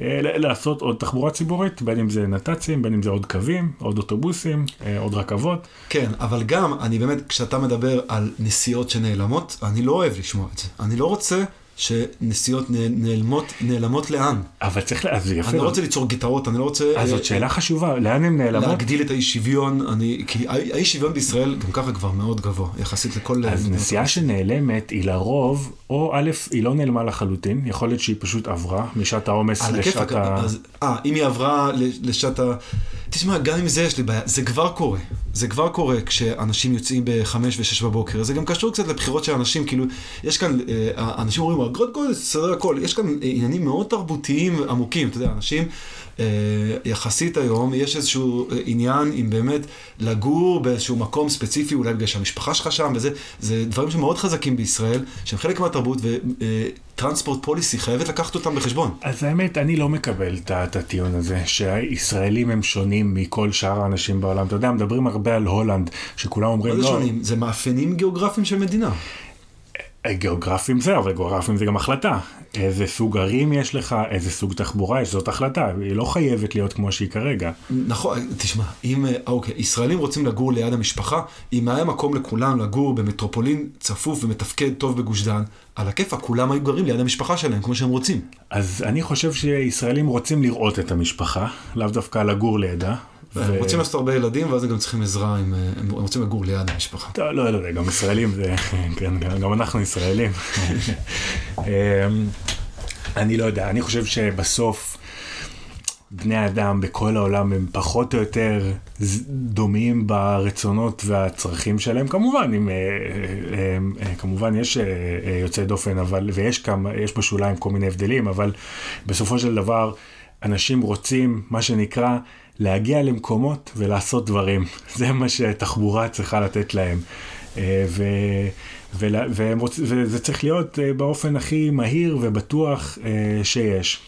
אה, ל- לעשות עוד תחבורה ציבורית, בין אם זה נת"צים, בין אם זה עוד קווים, עוד אוטובוסים, אה, עוד רכבות. כן, אבל גם, אני באמת, כשאתה מדבר על נסיעות שנעלמות, אני לא אוהב לשמוע את זה. אני לא רוצה שנסיעות נעלמות, נעלמות לאן. אבל צריך, אז זה יפה. אני לא רוצה ליצור גיטרות, אני לא רוצה... אז אה, זאת שאלה חשובה, לאן הן נעלמות? להגדיל את האי שוויון, אני, כי האי שוויון בישראל גם ככה כבר מאוד גבוה, יחסית לכל... אז מדינות נסיעה. שנעלמת היא לרוב, או א', היא לא נעלמה לחלוטין, יכול להיות שהיא פשוט עברה משעת העומס לשעת ה... אז, אה, אם היא עברה לשעת ה... תשמע, גם עם זה יש לי בעיה, זה כבר קורה. זה כבר קורה כשאנשים יוצאים בחמש ושש בבוקר, זה גם קשור קצת לבחירות של אנשים, כאילו, יש כאן, אה, אנשים אומרים, אגרות גודש, סדר הכל, יש כאן אה, עניינים מאוד תרבותיים עמוקים, אתה יודע, אנשים, אה, יחסית היום, יש איזשהו אה, עניין עם באמת לגור באיזשהו מקום ספציפי, אולי בגלל שהמשפחה שלך שם, וזה, זה דברים שמאוד חזקים בישראל, שהם חלק מהתרבות, וטרנספורט פוליסי חייבת לקחת אותם בחשבון. אז האמת, אני לא מקבל את הטיעון הזה, שהישראלים הם שונים מכל שאר האנשים בעולם. אתה יודע, מדברים הרבה על הולנד, שכולם אומרים, מה זה לא, שונים? זה מאפיינים גיאוגרפיים של מדינה. גיאוגרפים זה, אבל גיאוגרפים זה גם החלטה. איזה סוג ערים יש לך, איזה סוג תחבורה יש, זאת החלטה, היא לא חייבת להיות כמו שהיא כרגע. נכון, תשמע, אם, אה, אוקיי, ישראלים רוצים לגור ליד המשפחה, אם היה מקום לכולם לגור במטרופולין צפוף ומתפקד טוב בגוש דן, על הכיפאק, כולם היו גרים ליד המשפחה שלהם, כמו שהם רוצים. אז אני חושב שישראלים רוצים לראות את המשפחה, לאו דווקא לגור לידה. הם רוצים לעשות הרבה ילדים, ואז הם גם צריכים עזרה, אה, הם רוצים לגור ליד המשפחה. טוב, לא, לא יודע, גם ישראלים זה, כן, גם- גם אנחנו ישראלים. אמ, אני לא יודע, אני חושב שבסוף בני אדם בכל העולם הם פחות או יותר דומים ברצונות והצרכים שלהם, כמובן, אם, אה, אה, כמובן יש יוצאי דופן, אבל, ויש כמה, יש בשוליים כל מיני הבדלים, אבל בסופו של דבר אנשים רוצים, מה שנקרא, להגיע למקומות ולעשות דברים. זה מה שתחבורה צריכה לתת להם. אה, ו, ולה- רוצ, וזה צריך להיות אה, באופן הכי מהיר ובטוח אה, שיש.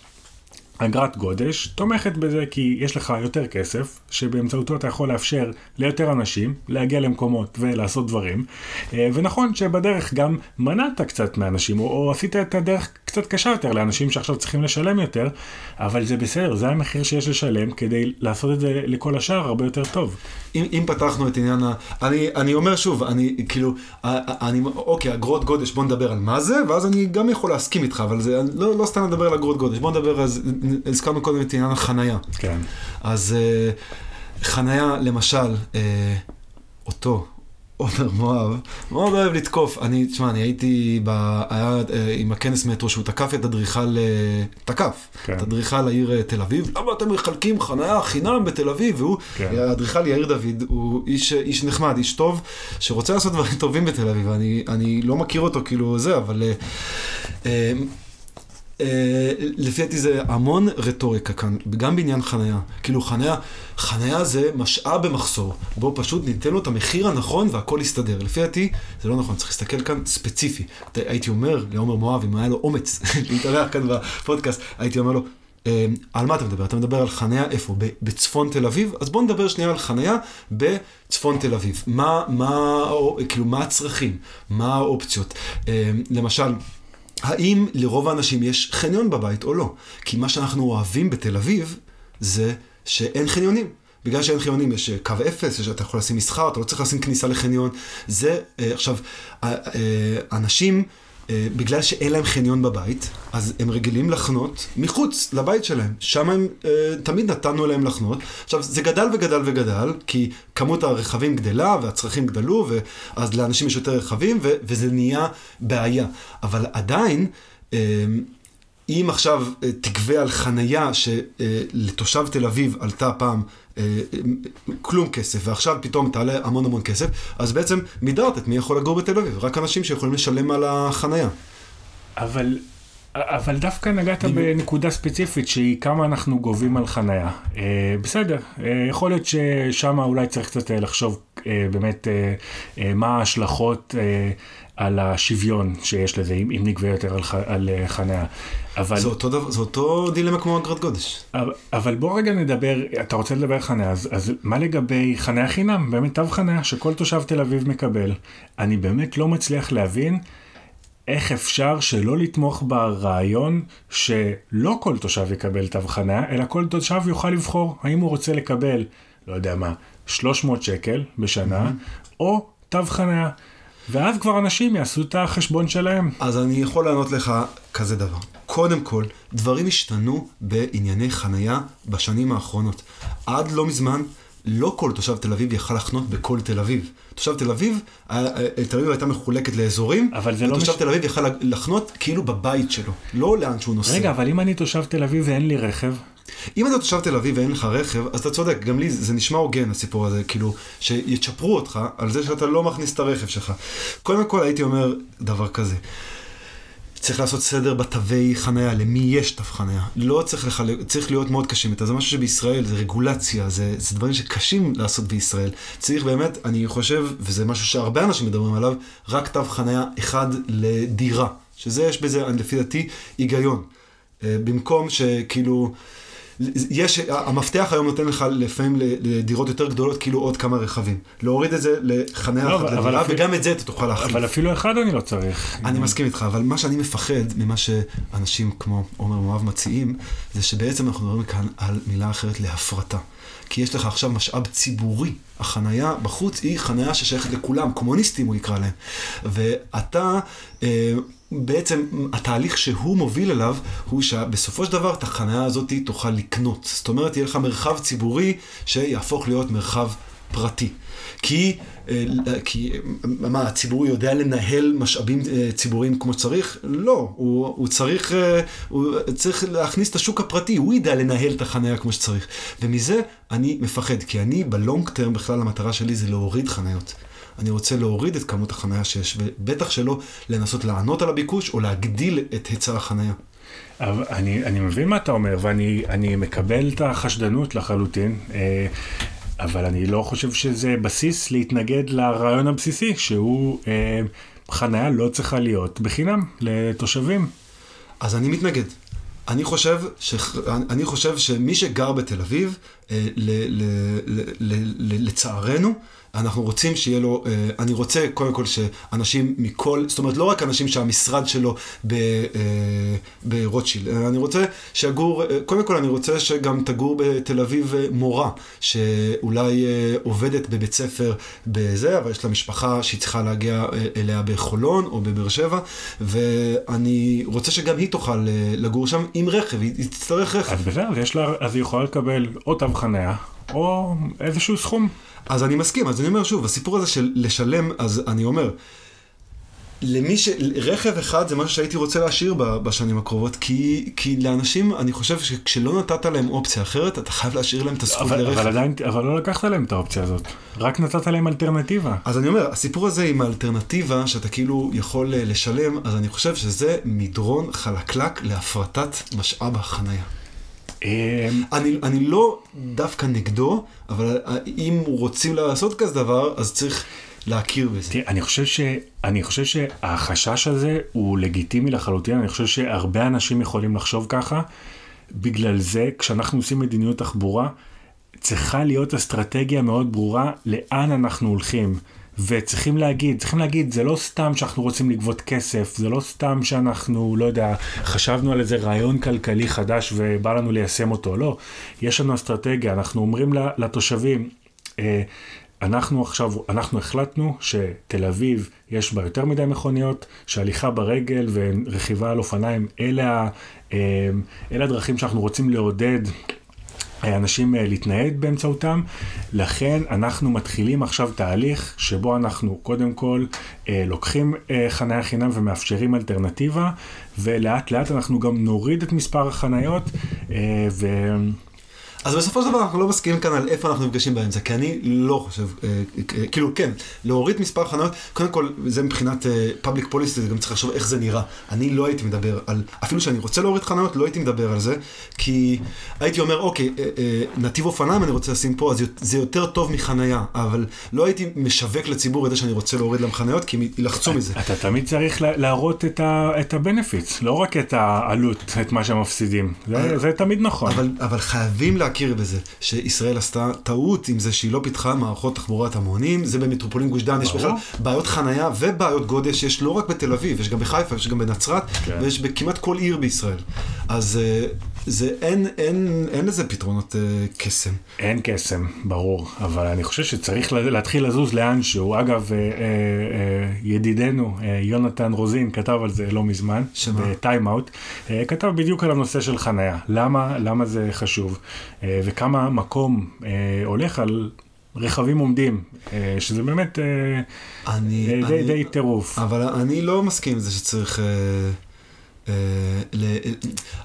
אגרת גודש תומכת בזה כי יש לך יותר כסף, שבאמצעותו אתה יכול לאפשר ליותר אנשים להגיע למקומות ולעשות דברים. אה, ונכון שבדרך גם מנעת קצת מאנשים, או, או עשית את הדרך קצת קשה יותר לאנשים שעכשיו צריכים לשלם יותר, אבל זה בסדר, זה המחיר שיש לשלם כדי לעשות את זה לכל השאר הרבה יותר טוב. אם, אם פתחנו את עניין ה... אני, אני אומר שוב, אני כאילו, אני, אוקיי, אגרות גודש, בוא נדבר על מה זה, ואז אני גם יכול להסכים איתך, אבל זה, לא, לא סתם לדבר על אגרות גודש, בוא נדבר, אז הזכרנו קודם את עניין החנייה. כן. אז אה, חנייה, למשל, אה, אותו עומר מואב, מאוד אוהב לתקוף. אני, תשמע, אני הייתי, ב... היה אה, עם הכנס מטרו שהוא תקף את אדריכל, תקף, כן. את אדריכל העיר תל אביב, למה אתם מחלקים חניה חינם בתל אביב? והוא, כן. האדריכל יאיר דוד, הוא איש, איש נחמד, איש טוב, שרוצה לעשות דברים טובים בתל אביב, אני, אני לא מכיר אותו כאילו זה, אבל... אה, לפי דעתי זה המון רטוריקה כאן, גם בעניין חניה. כאילו חניה, חניה זה משאב במחסור, בו פשוט ניתן לו את המחיר הנכון והכל יסתדר. לפי דעתי זה לא נכון, צריך להסתכל כאן ספציפי. הייתי אומר לעומר מואב, אם היה לו אומץ להתארח כאן בפודקאסט, הייתי אומר לו, "אה, על מה אתה מדבר? אתה מדבר על חניה איפה? בצפון תל אביב? אז בוא נדבר שנייה על חניה בצפון תל אביב. מה, מה, כאילו, מה הצרכים? מה האופציות? אה, למשל, האם לרוב האנשים יש חניון בבית או לא? כי מה שאנחנו אוהבים בתל אביב זה שאין חניונים. בגלל שאין חניונים יש אה, קו אפס, שאתה יכול לשים מסחר, אתה לא צריך לשים כניסה לחניון. זה, אה, עכשיו, אה, אנשים, בגלל שאין להם חניון בבית, אז הם רגילים לחנות מחוץ לבית שלהם. שם הם, אה, תמיד נתנו להם לחנות. עכשיו, זה גדל וגדל וגדל, כי כמות הרכבים גדלה והצרכים גדלו, ואז לאנשים יש יותר רכבים, ו- וזה נהיה בעיה. אבל עדיין, אה, אם עכשיו אה, תגבה על חנייה שלתושב תל אביב עלתה פעם אה, אה, כלום כסף, ועכשיו פתאום תעלה המון המון כסף, אז בעצם מידרת את מי יכול לגור בתל אביב, רק אנשים שיכולים לשלם על החנייה. אבל, אבל דווקא נגעת בנקודה ספציפית שהיא כמה אנחנו גובים על חנייה. אה, בסדר, אה, יכול להיות ששם אולי צריך קצת אה, לחשוב אה, באמת אה, אה, מה ההשלכות אה, על השוויון שיש לזה, אם, נגבה יותר על, ח, על אה, חנייה. אבל, זה אותו, דבר, זה אותו דילמה כמו אגרת גודש. אבל- אבל בוא רגע נדבר, אתה רוצה לדבר על חניה, אז, אז מה לגבי חניה חינם, באמת תו חניה שכל תושב תל אביב מקבל. אני באמת לא מצליח להבין איך אפשר שלא לתמוך ברעיון שלא כל תושב יקבל תו חניה, אלא כל תושב יוכל לבחור האם הוא רוצה לקבל, לא יודע מה, 300 שקל בשנה, או תו חניה. ואז כבר אנשים יעשו את החשבון שלהם. אז אני יכול לענות לך כזה דבר. קודם כל, דברים השתנו בענייני חנייה בשנים האחרונות. עד לא מזמן, לא כל תושב תל אביב יכל לחנות בכל תל אביב. תושב תל אביב, היה- תל אביב הייתה מחולקת לאזורים, אבל זה לא ותושב מש- תל אביב יכל לחנות כאילו בבית שלו, לא לאן שהוא נוסע. רגע, אבל אם אני תושב תל אביב ואין לי רכב, אם אתה תושב תל אביב ואין לך רכב, אז אתה צודק, גם לי זה נשמע הוגן הסיפור הזה, כאילו, שיצ'פרו אותך על זה שאתה לא מכניס את הרכב שלך. קודם כל הייתי אומר דבר כזה, צריך לעשות סדר בתווי חניה, למי יש תו חניה. לא צריך לחלק, צריך להיות מאוד קשים איתה, זה משהו שבישראל, זה רגולציה, זה, זה דברים שקשים לעשות בישראל. צריך באמת, אני חושב, וזה משהו שהרבה אנשים מדברים עליו, רק תו חניה אחד לדירה. שזה, יש בזה, לפי דעתי, היגיון. אה, במקום שכאילו, יש, המפתח היום נותן לך לפעמים לדירות יותר גדולות, כאילו עוד כמה רכבים. להוריד את זה לחניה לא, אחת אבל לדירה, אפילו- וגם את זה אתה תוכל להחליף. אבל אפילו אחד אני לא צריך. אני מסכים איתך, אבל מה שאני מפחד ממה שאנשים כמו עומר מואב מציעים, זה שבעצם אנחנו מדברים כאן על מילה אחרת להפרטה. כי יש לך עכשיו משאב ציבורי. החנייה בחוץ היא חנייה ששייכת לכולם, קומוניסטים הוא יקרא להם. ואתה, אה, בעצם התהליך שהוא מוביל אליו, הוא שבסופו של דבר את החנייה הזאת תוכל לקנות. זאת אומרת, יהיה לך מרחב ציבורי שיהפוך להיות מרחב פרטי. כי, אה, כי מה, הציבור יודע לנהל משאבים אה, ציבוריים כמו שצריך? לא, הוא, הוא, צריך, אה, הוא צריך להכניס את השוק הפרטי, הוא ידע לנהל את החניה כמו שצריך. ומזה אני מפחד, כי אני בלונג טרם בכלל המטרה שלי זה להוריד חניות. אני רוצה להוריד את כמות החניה שיש, ובטח שלא לנסות לענות על הביקוש או להגדיל את היצע החניה. אני, אני מבין מה אתה אומר, ואני אני מקבל את החשדנות לחלוטין, אה, אבל אני לא חושב שזה בסיס להתנגד לרעיון הבסיסי, שהוא אה, חניה לא צריכה להיות בחינם לתושבים. אז אני מתנגד. אני חושב, ש... אני חושב שמי שגר בתל אביב, אה, ל... ל... ל... ל... ל... לצערנו, אנחנו רוצים שיהיה לו, אה, אני רוצה קודם כל שאנשים מכל, זאת אומרת לא רק אנשים שהמשרד שלו ב, אה, ברוטשילד, אני רוצה שיגור, אה, קודם כל אני רוצה שגם תגור בתל אביב מורה, שאולי עובדת בבית ספר בזה, אבל יש לה משפחה שהיא צריכה להגיע אליה בחולון או בבאר שבע, ואני רוצה שגם היא תוכל לגור שם עם רכב, היא תצטרך רכב. אז בסדר, אז היא יכולה לקבל או תו חניה, או איזשהו סכום. אז אני מסכים, אז אני אומר שוב, הסיפור הזה של לשלם, אז אני אומר, למי ש... רכב אחד זה משהו שהייתי רוצה להשאיר בשנים הקרובות, כי, כי לאנשים, אני חושב שכשלא נתת להם אופציה אחרת, אתה חייב להשאיר להם את הזכות אבל, לרכב. אבל עדיין, אבל לא לקחת להם את האופציה הזאת, רק נתת להם אלטרנטיבה. אז אני אומר, הסיפור הזה עם האלטרנטיבה, שאתה כאילו יכול אה, לשלם, אז אני חושב שזה מדרון חלקלק להפרטת משאב החנייה. אמ, אני, אני לא דווקא נגדו, אבל אם רוצים לעשות כזה דבר, אז צריך להכיר בזה. תראה, אני חושב, ש... אני חושב שהחשש הזה הוא לגיטימי לחלוטין, אני חושב שהרבה אנשים יכולים לחשוב ככה. בגלל זה, כשאנחנו עושים מדיניות תחבורה, צריכה להיות אסטרטגיה מאוד ברורה לאן אנחנו הולכים. וצריכים להגיד, צריכים להגיד, זה לא סתם שאנחנו רוצים לגבות כסף, זה לא סתם שאנחנו, לא יודע, חשבנו על איזה רעיון כלכלי חדש ובא לנו ליישם אותו, לא. יש לנו אסטרטגיה, אנחנו אומרים לתושבים, אה, אנחנו עכשיו, אנחנו החלטנו שתל אביב יש בה יותר מדי מכוניות, שהליכה ברגל ורכיבה על אופניים, אלה, אה, אלה הדרכים שאנחנו רוצים לעודד אנשים אה, להתנייד באמצעותם, לכן אנחנו מתחילים עכשיו תהליך שבו אנחנו קודם כל אה, לוקחים חניה חינם ומאפשרים אלטרנטיבה, ולאט לאט אנחנו גם נוריד את מספר החניות. ו... אז בסופו של דבר אנחנו לא מסכימים כאן על איפה אנחנו נפגשים באמצע, כי אני לא חושב, אה, אה, כאילו כן, להוריד מספר חניות, קודם כל זה מבחינת אה, public policy, זה גם צריך לחשוב איך זה נראה. אני לא הייתי מדבר על, אפילו שאני רוצה להוריד חניות, לא הייתי מדבר על זה, כי הייתי אומר, אוקיי, נתיב אופניים אני רוצה לשים פה, אז זה יותר טוב מחנייה, אבל לא הייתי משווק לציבור את זה שאני רוצה להוריד להם חניות, כי הם ילחצו מזה. אתה תמיד צריך להראות את, ה-benefits, לא רק את העלות, את מה שהם מפסידים. זה, זה תמיד נכון. אבל, אבל חייבים לה... להכיר בזה, שישראל עשתה טעות עם זה שהיא לא פיתחה מערכות תחבורת המונים, זה במטרופולין גוש דן, יש בכלל בעיות חנייה ובעיות גודש, יש לא רק בתל אביב, יש גם בחיפה, יש גם בנצרת, כן. ויש בכמעט כל עיר בישראל. אז אה, זה אין, אין, אין לזה פתרונות אה, קסם. אין קסם, ברור, אבל אני חושב שצריך להתחיל לזוז לאנשהו. אגב, אה, אה, אה, ידידנו אה, יונתן רוזין כתב על זה לא מזמן, בטיים אאוט, אה, כתב בדיוק על הנושא של חנייה. למה, למה זה חשוב, אה, וכמה מקום אה, הולך על רכבים עומדים, אה, שזה באמת אה, אני, די, אני, די טירוף. אבל אני לא מסכים עם זה שצריך... אה... אה,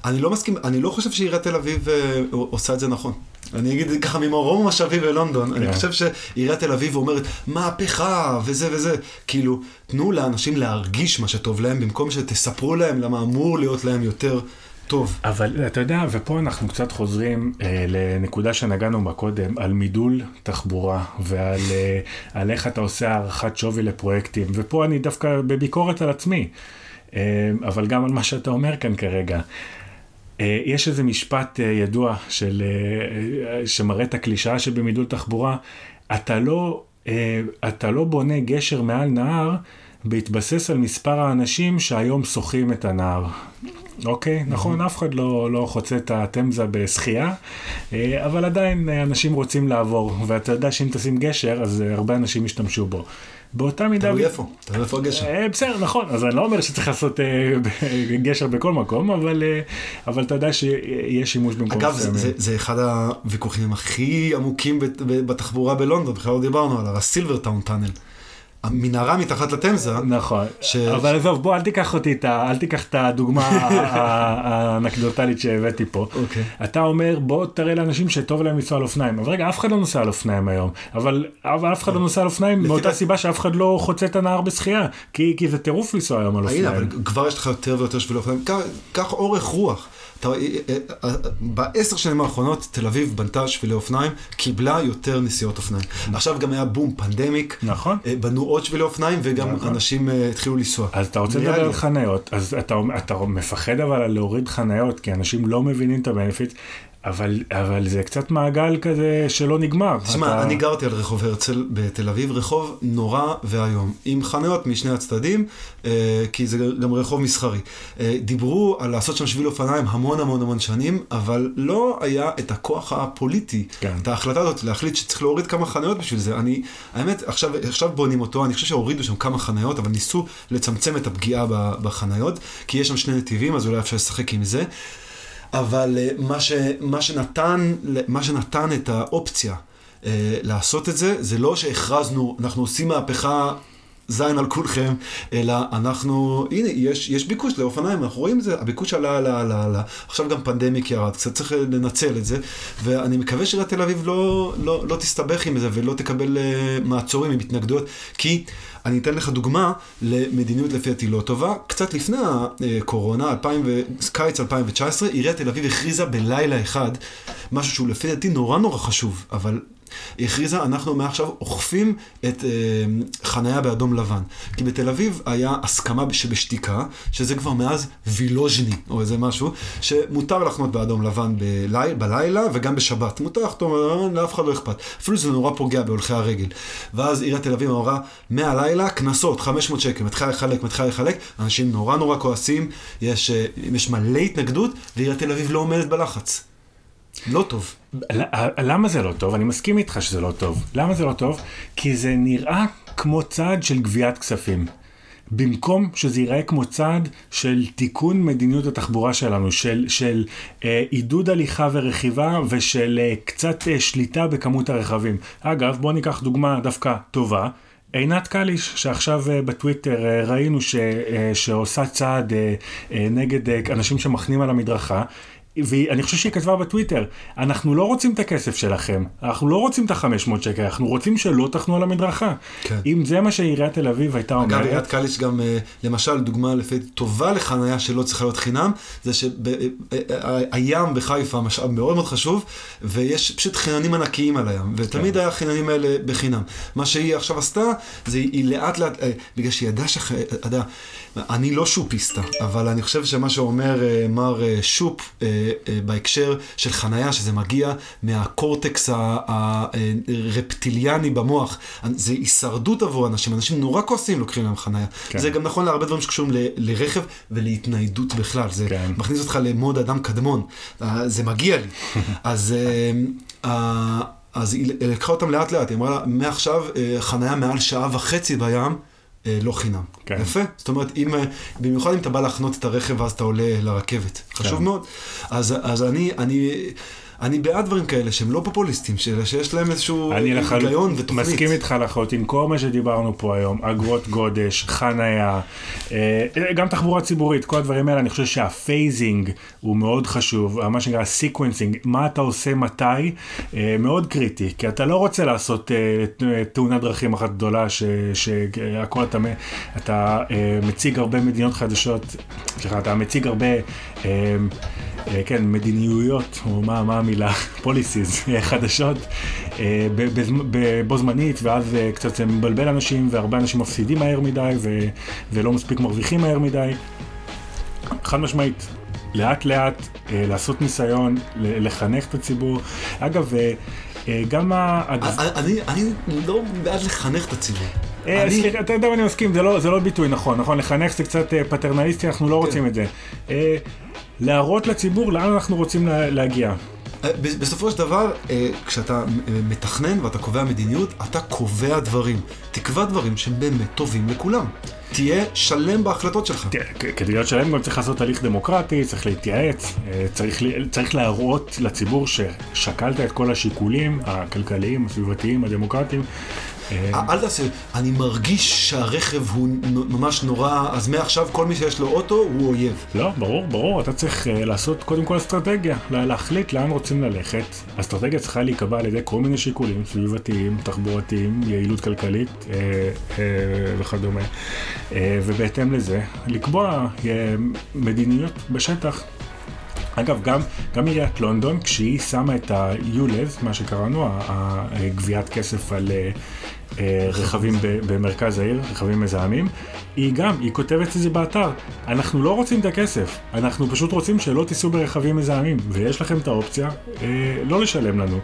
אני לא מסכים, אני לא חושב שעיריית תל אביב אה, עושה את זה נכון. אני אגיד ככה ממרום משאבי בלונדון, אני כן. חושב שעיריית תל אביב אומרת מהפכה וזה וזה. כאילו, תנו לאנשים להרגיש מה שטוב להם, במקום שתספרו להם למה אמור להיות להם יותר טוב. אבל אתה יודע, ופה אנחנו קצת חוזרים אה, לנקודה שנגענו בה קודם, על מידול תחבורה ועל אה, איך אתה עושה הערכת שווי לפרויקטים, ופה אני דווקא בביקורת על עצמי. אה, אבל גם על מה שאתה אומר כאן כרגע. אה, יש איזה משפט אה, ידוע של, שמראה את הקלישאה שבמידול תחבורה, אתה לא, אתה לא בונה גשר מעל נהר בהתבסס על מספר האנשים שהיום שוחים את הנהר. אוקיי, נכון, אף אחד לא, לא חוצה את התמזה בשחייה, אבל עדיין אנשים רוצים לעבור, ואתה יודע שאם תשים גשר, אז הרבה אנשים ישתמשו בו. באותה מידה... תלוי איפה, תלוי איפה הגשר. אה, בסדר, נכון, אז אני לא אומר שצריך לעשות אה, גשר בכל מקום, אבל, אה, אבל אתה יודע שיש שימוש במקום אגב, זה, זה אחד הוויכוחים הכי עמוקים בתחבורה בלונדון, בכלל לא דיברנו עליו, הסילברטאון טאנל. המנהרה מתחת לתמזה. נכון, ש... אבל עזוב, בוא אל תיקח אותי, אל תיקח את הדוגמה האנקדוטלית שהבאתי פה. Okay. אוקיי. אתה אומר, בוא תראה לאנשים שטוב להם לנסוע על אופניים. אבל רגע, אף אחד לא נוסע על אופניים היום. אבל, אבל אף אחד לא נוסע על אופניים מאותה סיבה שאף אחד לא חוצה את הנהר בשחייה. כי, כי זה טירוף לנסוע היום על אופניים. אבל כבר יש לך יותר ויותר שבילי אופניים. קח אורך רוח. אה, אה, אה, בעשר שנים האחרונות תל אביב בנתה שבילי אופניים, קיבלה יותר נסיעות אופניים. נכון. עכשיו גם היה בום פנדמיק, נכון. בנו עוד שבילי אופניים וגם נכון. אנשים התחילו לנסוע. אז אתה רוצה לדבר על חניות, אז אתה, אתה מפחד אבל להוריד חניות, כי אנשים לא מבינים את הבנפיט. אבל, אבל זה קצת מעגל כזה שלא נגמר. תשמע, אתה... אני גרתי על רחוב הרצל בתל אביב, רחוב נורא ואיום, עם חניות משני הצדדים, אה, כי זה גם רחוב מסחרי. אה, דיברו על לעשות שם שביל אופניים המון המון המון שנים, אבל לא היה את הכוח הפוליטי, כן. את ההחלטה הזאת להחליט שצריך להוריד כמה חניות בשביל זה. אני, האמת, עכשיו, עכשיו בונים אותו, אני חושב שהורידו שם כמה חניות, אבל ניסו לצמצם את הפגיעה בחניות, כי יש שם שני נתיבים, אז אולי אפשר לשחק עם זה. אבל אה, מה, ש, מה, שנתן, מה שנתן את האופציה אה, לעשות את זה, זה לא שהכרזנו, אנחנו עושים מהפכה זין על כולכם, אלא אנחנו, הנה, יש, יש ביקוש לאופניים, אנחנו רואים את זה, הביקוש עלה, עלה, עלה, עלה, עכשיו גם פנדמיק ירד, קצת צריך לנצל את זה, ואני מקווה שעיריית תל אביב לא, לא, לא תסתבך עם זה ולא תקבל uh, מעצורים עם התנגדויות, כי אני אתן לך דוגמה למדיניות לפי דעתי לא טובה, קצת לפני הקורונה, 2000 ו... קיץ 2019, עיריית תל אביב הכריזה בלילה אחד משהו שהוא לפי דעתי נורא נורא חשוב, אבל היא הכריזה, אנחנו מעכשיו אוכפים את אה, חניה באדום לבן. כי בתל אביב היה הסכמה שבשתיקה, שזה כבר מאז וילוז'ני, או איזה משהו, שמותר לחנות באדום לבן בליל, בלילה וגם בשבת. מותר לחתום, לאף אחד לא אכפת. אפילו זה נורא פוגע בהולכי הרגל. ואז עיריית תל אביב אמרה, מהלילה, קנסות, 500 שקל, מתחילה לחלק, מתחילה לחלק, אנשים נורא נורא כועסים, יש, אה, יש מלא התנגדות, ועיריית תל אביב לא עומדת בלחץ. לא טוב. למה זה לא טוב? אני מסכים איתך שזה לא טוב. למה זה לא טוב? כי זה נראה כמו צעד של גביית כספים. במקום שזה ייראה כמו צעד של תיקון מדיניות התחבורה שלנו, של, של אה, עידוד הליכה ורכיבה ושל אה, קצת אה, שליטה בכמות הרכבים. אגב, בואו ניקח דוגמה דווקא טובה. עינת קליש, שעכשיו uh, בטוויטר uh, ראינו ש, uh, שעושה צעד נגד אנשים שמחנים על המדרכה, ואני חושב שהיא כתבה בטוויטר, אנחנו לא רוצים את הכסף שלכם, אנחנו לא רוצים את ה-500 שקל, אנחנו רוצים שלא תחנו על המדרכה. כן. אם זה מה שעיריית תל אביב הייתה אומרת... אגב, עיריית קליש גם, אה, למשל, דוגמה לפי טובה לחניה שלא צריכה להיות חינם, זה שהים אה, בחיפה משאב מאוד מאוד חשוב, ויש פשוט חיננים ענקיים על הים, ותמיד כן. היה החיננים האלה בחינם. מה שהיא עכשיו עשתה, זה היא לאט לאט, אה, בגלל שהיא ידעה ש... אני לא שופיסטה, אבל אני חושב שמה שאומר מר שופ, אה, בהקשר של חנייה, שזה מגיע מהקורטקס הרפטיליאני במוח. זה הישרדות עבור אנשים, אנשים נורא כועסים לוקחים להם חנייה. כן. זה גם נכון להרבה דברים שקשורים ל- לרכב ולהתניידות בכלל. זה כן. מכניס אותך למוד אדם קדמון. אה, זה מגיע לי. אז... אה, אז היא לקחה אותם לאט לאט, היא אמרה לה, מעכשיו חניה מעל שעה וחצי בים, אה, לא חינם. כן. יפה? זאת אומרת, אם, אה, במיוחד אם אתה בא להחנות את הרכב ואז אתה עולה לרכבת. חשוב כן. מאוד. אז, אז אני, אני, אני בעד דברים כאלה שהם לא פופוליסטים, שיש להם איזשהו היגיון ותוכנית. אני מסכים איתך לחלוטין, כל מה שדיברנו פה היום, אגרות גודש, חנייה, אה, גם תחבורה ציבורית, כל הדברים האלה, אני חושב שה phasing הוא מאוד חשוב, מה שנקרא sequencing, מה אתה עושה מתי, אה, מאוד קריטי, כי אתה לא רוצה לעשות אה, תאונת דרכים אחת גדולה, שהכל אתה, אתה מציג הרבה מדינות חדשות, סליחה, אתה מציג הרבה... אה, כן, מדיניויות, או מה, מה המילה, policies חדשות, אה, בו זמנית, ואז אה, קצת זה מבלבל אנשים, והרבה אנשים מפסידים מהר מדי, ו, ולא מספיק מרוויחים מהר מדי. חד משמעית, לאט לאט לעשות ניסיון, לחנך את הציבור. אגב, גם ה... אני לא בעד לחנך את הציבור. סליחה, אתה יודע מה אני מסכים, לא, זה לא ביטוי נכון, נכון? לחנך זה קצת פטרנליסטי, אנחנו לא רוצים כן. את זה. להראות לציבור לאן אנחנו רוצים להגיע. אה, בסופו של דבר, אה, כשאתה אה, מתכנן ואתה קובע מדיניות, אתה קובע דברים. תקבע דברים שהם באמת טובים לכולם. תהיה שלם בהחלטות שלך. כדי להיות שלם גם צריך לעשות הליך דמוקרטי, צריך להתייעץ, צריך, צריך להראות לציבור ששקלת את כל השיקולים הכלכליים, הסביבתיים, הדמוקרטיים, אל תעשה, אני מרגיש שהרכב הוא ממש נורא, אז מעכשיו כל מי שיש לו אוטו הוא אויב. לא, ברור, ברור, אתה צריך אה, לעשות קודם כל אסטרטגיה, להחליט לאן רוצים ללכת. אסטרטגיה צריכה להיקבע על ידי כל מיני שיקולים סביבתיים, תחבורתיים, יעילות כלכלית אה, וכדומה. ובהתאם לזה, לקבוע מדיניות בשטח. אגב, גם, גם עיריית לונדון, כשהיא שמה את ה-ULEZ, מה שקראנו, גביית כסף על אה, רכבים במרכז העיר, רכבים מזהמים, היא גם, היא כותבת את זה באתר, אנחנו לא רוצים את הכסף, אנחנו פשוט רוצים שלא תיסעו ברכבים מזהמים, ויש לכם את האופציה אה, לא לשלם לנו.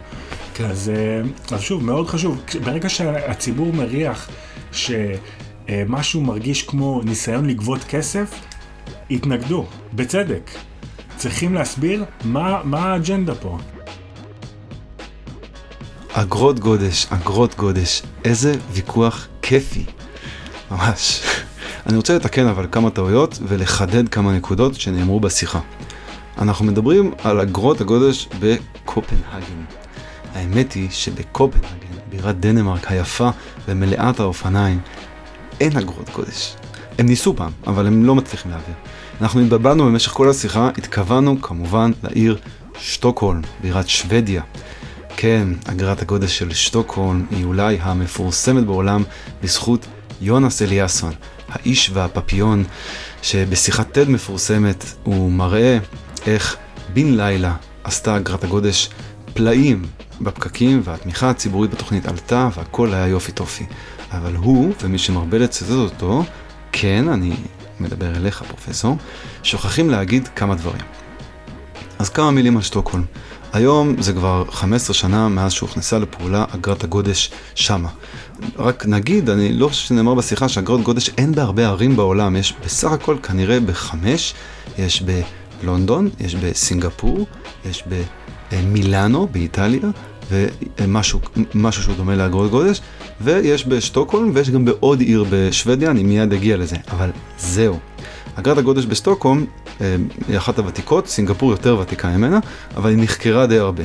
כן. אז, אה, אז שוב, מאוד חשוב, ברגע שהציבור מריח שמשהו מרגיש כמו ניסיון לגבות כסף, התנגדו, בצדק. צריכים להסביר מה, מה האג'נדה פה. אגרות גודש, אגרות גודש, איזה ויכוח כיפי. ממש. אני רוצה לתקן אבל כמה טעויות ולחדד כמה נקודות שנאמרו בשיחה. אנחנו מדברים על אגרות הגודש בקופנהגן. האמת היא שבקופנהגן, בירת דנמרק היפה ומלאת האופניים, אין אגרות גודש. הם ניסו פעם, אבל הם לא מצליחים להעביר. אנחנו התבלבלנו במשך כל השיחה, התכוונו כמובן לעיר שטוקהולם, בירת שוודיה. כן, אגרת הגודש של שטוקהולם היא אולי המפורסמת בעולם בזכות יונס אליאסון, האיש והפפיון, שבשיחת TED מפורסמת הוא מראה איך בן לילה עשתה אגרת הגודש פלאים בפקקים והתמיכה הציבורית בתוכנית עלתה והכל היה יופי טופי. אבל הוא ומי שמרבה לצטט אותו, כן, אני מדבר אליך פרופסור, שוכחים להגיד כמה דברים. אז כמה מילים על שטוקהולם. היום זה כבר 15 שנה מאז שהוכנסה לפעולה אגרת הגודש שמה. רק נגיד, אני לא חושב שנאמר בשיחה שאגרות גודש אין בהרבה ערים בעולם, יש בסך הכל כנראה בחמש, יש בלונדון, יש בסינגפור, יש במילאנו באיטליה, ומשהו משהו שהוא דומה לאגרות גודש, ויש בשטוקהולם ויש גם בעוד עיר בשוודיה, אני מיד אגיע לזה, אבל זהו. אגרת הגודש בסטוקהולם אה, היא אחת הוותיקות, סינגפור יותר ותיקה ממנה, אבל היא נחקרה די הרבה.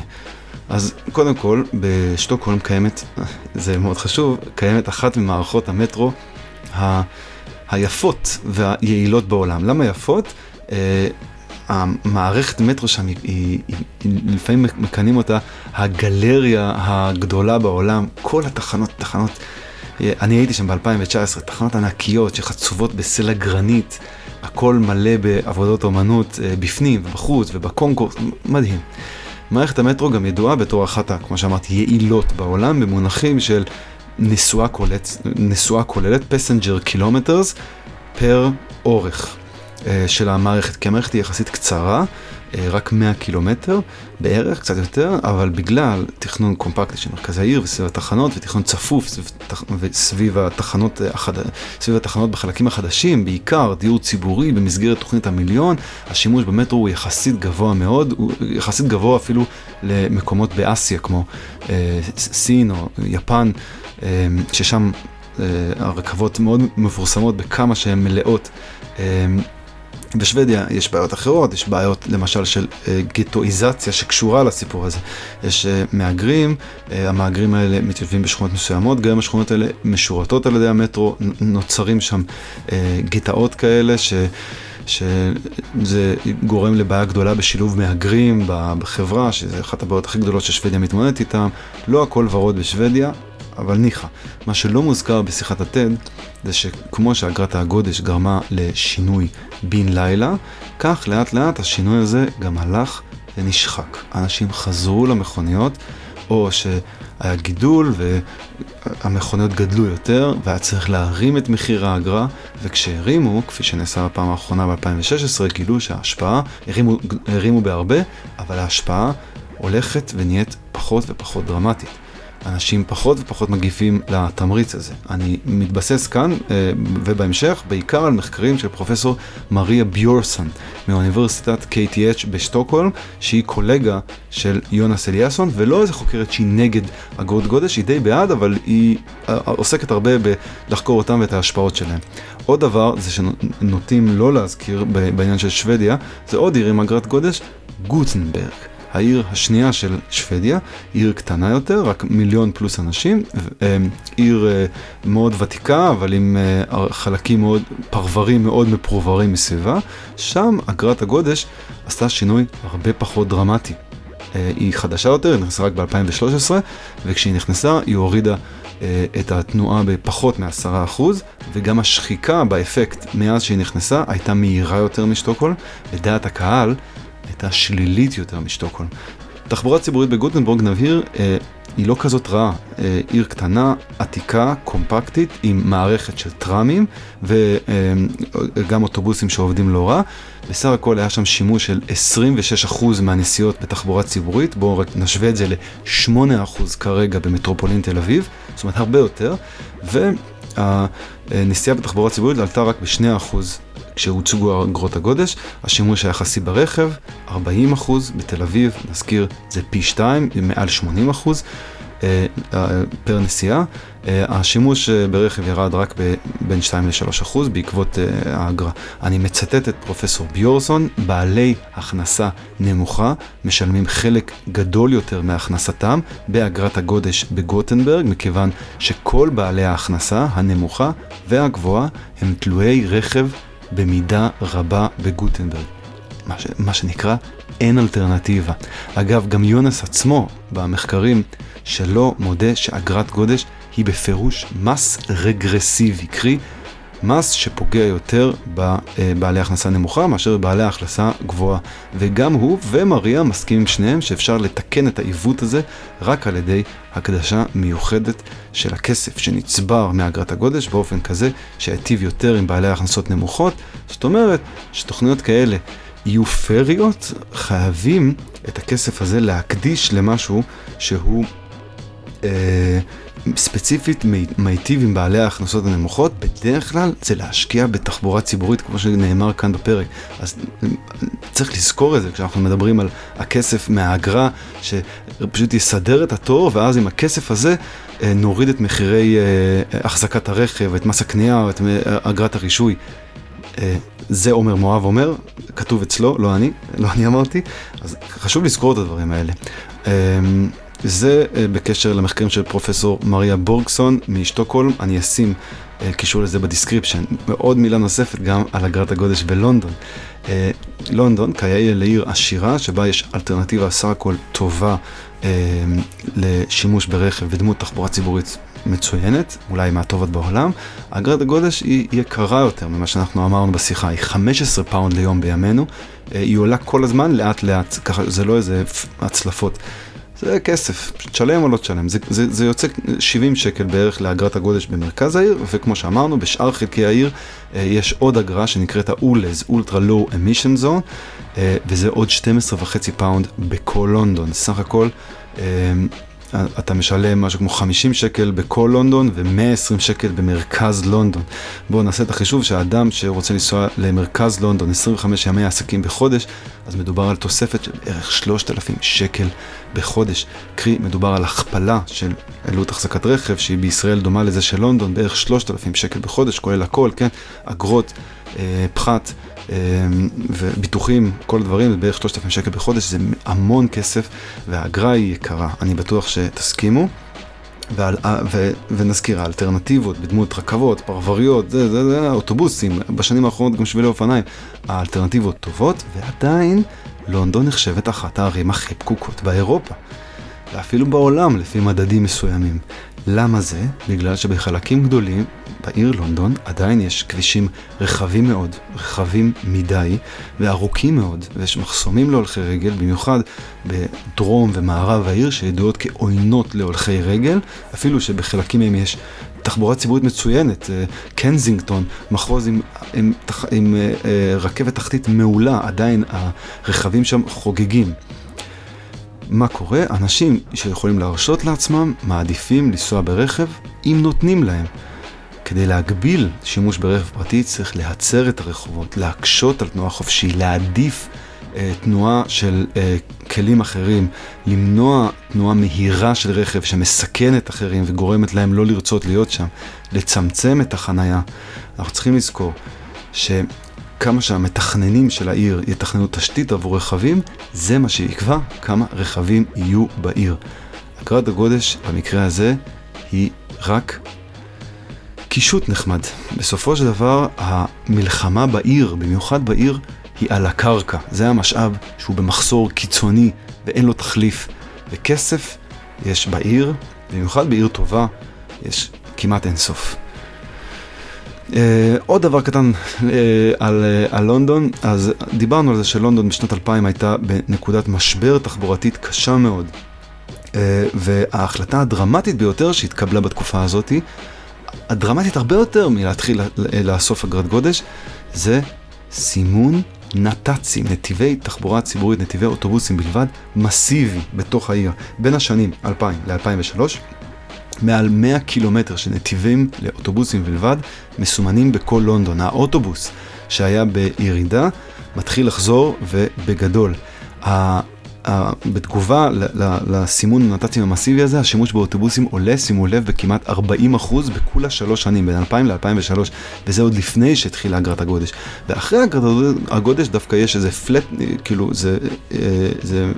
אז קודם כל, בשטוקהולם קיימת, זה מאוד חשוב, קיימת אחת ממערכות המטרו ה... היפות והיעילות בעולם. למה יפות? המערכת מטרו שם, היא, היא, היא, היא, לפעמים מכנים אותה הגלריה הגדולה בעולם. כל התחנות, תחנות, אה, אני הייתי שם ב-2019, תחנות ענקיות שחצובות בסלע גרנית, הכל מלא בעבודות אומנות אה, בפנים ובחוץ ובקונקורס, מדהים. מערכת המטרו גם ידועה בתור אחת, כמו שאמרתי, יעילות בעולם במונחים של נסועה כוללת, נסועה כוללת, passenger kilometers פר אורך. אה, של המערכת, כי המערכת היא יחסית קצרה, אה, רק 100 קילומטר בערך, קצת יותר, אבל בגלל תכנון קומפקטי של מרכז העיר וסביב התחנות, ותכנון צפוף סביב, התחנות, אה. סביב התחנות בחלקים החדשים, בעיקר דיור ציבורי במסגרת תוכנית המיליון, השימוש במטרו הוא יחסית גבוה מאוד, הוא יחסית גבוה אפילו למקומות באסיה כמו סין או יפן, ששם הרכבות מאוד מפורסמות בכמה שהן מלאות. אה, בשוודיה יש בעיות אחרות, יש בעיות למשל של uh, גטואיזציה שקשורה לסיפור הזה. יש uh, מהגרים, uh, המהגרים האלה מתיישבים בשכונות מסוימות, גם השכונות האלה משורתות על ידי המטרו, נוצרים שם uh, גטאות כאלה ש... שזה גורם לבעיה גדולה בשילוב מהגרים בחברה, שזה אחת הבעיות הכי גדולות ששוודיה מתמודדת איתן. לא הכל ורוד בשוודיה, אבל ניחא. מה שלא מוזכר בשיחת התד, זה שכמו שאגרת הגודש גרמה לשינוי בן לילה, כך לאט לאט השינוי הזה גם הלך ונשחק. אנשים חזרו למכוניות, או שהיה גידול והמכוניות גדלו יותר, והיה צריך להרים את מחיר האגרה, וכשהרימו, כפי שנעשה בפעם האחרונה ב-2016, גילו שההשפעה, הרימו, הרימו בהרבה, אבל ההשפעה הולכת ונהיית פחות ופחות דרמטית. אנשים פחות ופחות מגיבים לתמריץ הזה. אני מתבסס כאן אה, ובהמשך בעיקר על מחקרים של פרופסור מריה ביורסון מאוניברסיטת KTH בשטוקהולם, שהיא קולגה של יונס אליאסון, ולא איזה חוקרת שהיא נגד אגרות גודש, היא די בעד, אבל היא אה, עוסקת הרבה בלחקור אותם ואת ההשפעות שלהם. עוד דבר זה שנוטים לא להזכיר בעניין של שוודיה, זה עוד עיר עם אגרת גודש, גוטנברג. העיר השנייה של שוודיה, עיר קטנה יותר, רק מיליון פלוס אנשים, אה, עיר אה, מאוד ותיקה, אבל עם אה, חלקים מאוד, פרברים מאוד מפרוברים מסביבה, שם אגרת הגודש עשתה שינוי הרבה פחות דרמטי. היא חדשה יותר, היא נכנסה רק ב-2013, וכשהיא נכנסה היא הורידה את התנועה בפחות מ-10%, וגם השחיקה באפקט מאז שהיא נכנסה הייתה מהירה יותר משטוקהולם, ודעת הקהל הייתה שלילית יותר משטוקהולם. תחבורה ציבורית בגוטנבורג, נבהיר, אה, היא לא כזאת רעה. אה, עיר קטנה, עתיקה, קומפקטית, עם מערכת של טראמים וגם אה, אוטובוסים שעובדים לא רע. בסך הכל היה שם שימוש של 26% מהנסיעות בתחבורה ציבורית, בואו רק נשווה את זה ל-8% כרגע במטרופולין תל אביב, זאת אומרת הרבה יותר, והנסיעה בתחבורה ציבורית עלתה רק ב-2% כשהוצגו אגרות הגודש, השימוש היחסי ברכב, 40%, בתל אביב, נזכיר, זה פי 2, מעל 80%. אה, פר נסיעה. השימוש ברכב ירד רק בין 2 ל-3 אחוז בעקבות האגרה. אני מצטט את פרופסור ביורסון, בעלי הכנסה נמוכה משלמים חלק גדול יותר מהכנסתם באגרת הגודש בגוטנברג, מכיוון שכל בעלי ההכנסה הנמוכה והגבוהה הם תלויי רכב במידה רבה בגוטנברג. מה, ש, מה שנקרא אין אלטרנטיבה. אגב, גם יונס עצמו במחקרים שלו מודה שאגרת גודש היא בפירוש מס רגרסיבי, קרי מס שפוגע יותר בבעלי הכנסה נמוכה מאשר בבעלי הכנסה גבוהה. וגם הוא ומריה מסכימים עם שניהם שאפשר לתקן את העיוות הזה רק על ידי הקדשה מיוחדת של הכסף שנצבר מאגרת הגודש באופן כזה שהיטיב יותר עם בעלי הכנסות נמוכות. זאת אומרת שתוכניות כאלה יהיו פריות, חייבים את הכסף הזה להקדיש למשהו שהוא אה, ספציפית מיטיב עם בעלי ההכנסות הנמוכות, בדרך כלל זה להשקיע בתחבורה ציבורית, כמו שנאמר כאן בפרק. אז צריך לזכור את זה כשאנחנו מדברים על הכסף מהאגרה, שפשוט יסדר את התור, ואז עם הכסף הזה אה, נוריד את מחירי אה, החזקת הרכב, את מס הקנייה, את אגרת הרישוי. אה, זה עומר מואב אומר, כתוב אצלו, לא אני, לא אני אמרתי, אז חשוב לזכור את הדברים האלה. זה אה, בקשר למחקרים של פרופסור מריה בורגסון משטוקהולם, אני אשים אה, קישור לזה ב description. ועוד מילה נוספת גם על אגרת הגודש בלונדון. לונדון כיאה לעיר עשירה, שבה יש אלטרנטיבה סך הכל טובה לשימוש ברכב ודמות תחבורה ציבורית מצוינת, אולי מהטובות בעולם, אגרת הגודש היא יקרה יותר ממה שאנחנו אמרנו בשיחה, היא 15 פאונד ליום בימינו, אה, היא עולה כל הזמן לאט לאט, ככה זה לא איזה הצלפות. זה כסף, תשלם או לא תשלם, זה, זה, זה יוצא 70 שקל בערך לאגרת הגודש במרכז העיר, וכמו שאמרנו, בשאר חלקי העיר אה, יש עוד אגרה שנקראת ה-ULEZ, Ultra Low Emission Zone, אה, וזה עוד 12.5 פאונד בכל לונדון, סך הכל אתה משלם משהו כמו 50 שקל בכל לונדון ו-120 שקל במרכז לונדון. בואו נעשה את החישוב שהאדם שרוצה לנסוע למרכז לונדון 25 ימי עסקים בחודש, אז מדובר על תוספת של בערך 3,000 שקל בחודש. קרי, מדובר על הכפלה של עלות החזקת רכב, שהיא בישראל דומה לזה של לונדון, בערך 3,000 שקל בחודש, כולל הכל, כן? אגרות, פחת. אמ, וביטוחים, כל הדברים, זה בערך 3,000 שקל בחודש, זה המון כסף, והאגרה היא יקרה, אני בטוח שתסכימו. ועל, ו, ונזכיר, האלטרנטיבות בדמות רכבות, פרבריות, זה, זה, זה, אוטובוסים, בשנים האחרונות גם שבילי אופניים, האלטרנטיבות טובות, ועדיין לונדון נחשבת אחת הערים הכי פקוקות באירופה. ואפילו בעולם לפי מדדים מסוימים. למה זה? בגלל שבחלקים גדולים בעיר לונדון עדיין יש כבישים רחבים מאוד, רחבים מדי וארוכים מאוד, ויש מחסומים להולכי רגל, במיוחד בדרום ומערב העיר שידועות כעוינות להולכי רגל, אפילו שבחלקים מהם יש תחבורה ציבורית מצוינת, אה, קנזינגטון, מחוז עם, עם, עם, עם אה, אה, רכבת תחתית מעולה, עדיין הרכבים שם חוגגים. מה קורה? אנשים שיכולים להרשות לעצמם מעדיפים לנסוע ברכב אם נותנים להם. כדי להגביל שימוש ברכב פרטי צריך להצר את הרחובות, להקשות על תנועה חופשי, להעדיף אה, תנועה של אה, כלים אחרים, למנוע תנועה מהירה של רכב שמסכנת אחרים וגורמת להם לא לרצות להיות שם, לצמצם את החנייה. אנחנו צריכים לזכור שכמה שהמתכננים של העיר יתכננו תשתית עבור רכבים, זה מה שיקבע כמה רכבים יהיו בעיר. אגרת הגודש במקרה הזה היא רק קישוט נחמד. בסופו של דבר, המלחמה בעיר, במיוחד בעיר, היא על הקרקע. זה המשאב שהוא במחסור קיצוני ואין לו תחליף. וכסף יש בעיר, במיוחד בעיר טובה, יש כמעט אינסוף. Uh, עוד דבר קטן uh, על, uh, על לונדון, אז דיברנו על זה שלונדון בשנת 2000 הייתה בנקודת משבר תחבורתית קשה מאוד. Uh, וההחלטה הדרמטית ביותר שהתקבלה בתקופה הזאת הדרמטית הרבה יותר מלהתחיל לאסוף אגרת גודש, זה סימון נת"צים, נתיבי תחבורה ציבורית, נתיבי אוטובוסים בלבד, מסיבי בתוך העיר. בין השנים 2000 ל-2003, מעל 100 קילומטר של נתיבים לאוטובוסים בלבד מסומנים בכל לונדון. האוטובוס שהיה בירידה מתחיל לחזור ובגדול. בתגובה לסימון הנת"צים המסיבי הזה, השימוש באוטובוסים עולה, שימו לב, בכמעט 40 אחוז בכולה שלוש שנים, בין 2000 ל-2003, וזה עוד לפני שהתחילה אגרת הגודש. ואחרי אגרת הגודש דווקא יש איזה פלט, כאילו, זה, אה, זה,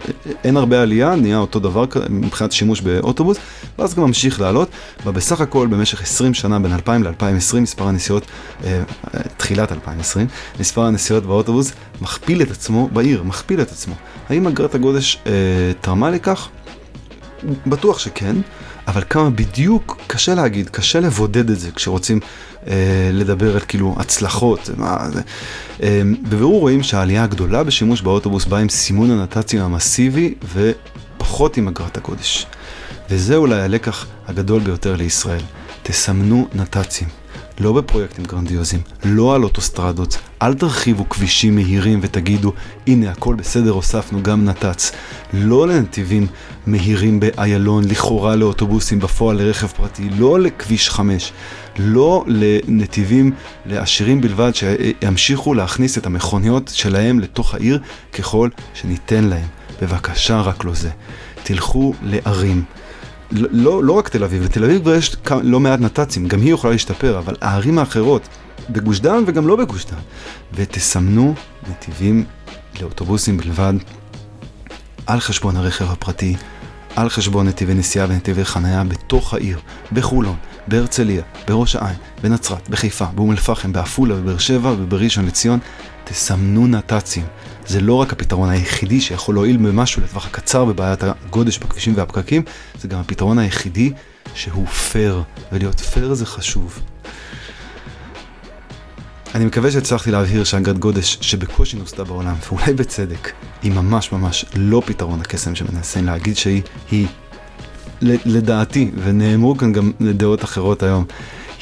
אין הרבה עלייה, נהיה אותו דבר מבחינת שימוש באוטובוס, ואז גם ממשיך לעלות, ובסך הכל במשך 20 שנה, בין 2000 ל-2020, מספר הנסיעות, אה, תחילת 2020, מספר הנסיעות באוטובוס מכפיל את עצמו בעיר, מכפיל את עצמו. האם אגרת הגודש אה, תרמה לכך? בטוח שכן, אבל כמה בדיוק, קשה להגיד, קשה לבודד את זה כשרוצים אה, לדבר על כאילו הצלחות. מה, זה. אה, בבירור רואים שהעלייה הגדולה בשימוש באוטובוס באה עם סימון הנת"צים המסיבי ופחות עם אגרת הגודש. וזה אולי הלקח הגדול ביותר לישראל. תסמנו נת"צים. לא בפרויקטים גרנדיוזיים, לא על אוטוסטרדות, אל תרחיבו כבישים מהירים ותגידו, הנה הכל בסדר, הוספנו גם נת"צ. לא לנתיבים מהירים באיילון, לכאורה לאוטובוסים, בפועל לרכב פרטי, לא לכביש 5, לא לנתיבים לעשירים בלבד שימשיכו להכניס את המכוניות שלהם לתוך העיר ככל שניתן להם. בבקשה, רק לא זה. תלכו לערים. לא, לא רק תל אביב, בתל אביב כבר יש לא מעט נת"צים, גם היא יכולה להשתפר, אבל הערים האחרות, בגוש דן וגם לא בגוש דן, ותסמנו נתיבים לאוטובוסים בלבד, על חשבון הרכב הפרטי, על חשבון נתיבי נסיעה ונתיבי חניה בתוך העיר, בחולון, בהרצליה, בראש העין, בנצרת, בחיפה, באום אל-פחם, בעפולה, בבאר שבע ובראשון לציון, תסמנו נת"צים. זה לא רק הפתרון היחידי שיכול להועיל במשהו לטווח הקצר בבעיית הגודש בכבישים והפקקים, זה גם הפתרון היחידי שהוא פייר, ולהיות פייר זה חשוב. אני מקווה שהצלחתי להבהיר שאגרת גודש שבקושי נוסדה בעולם, ואולי בצדק, היא ממש ממש לא פתרון הקסם שמנסים להגיד שהיא, היא, לדעתי, ונאמרו כאן גם לדעות אחרות היום,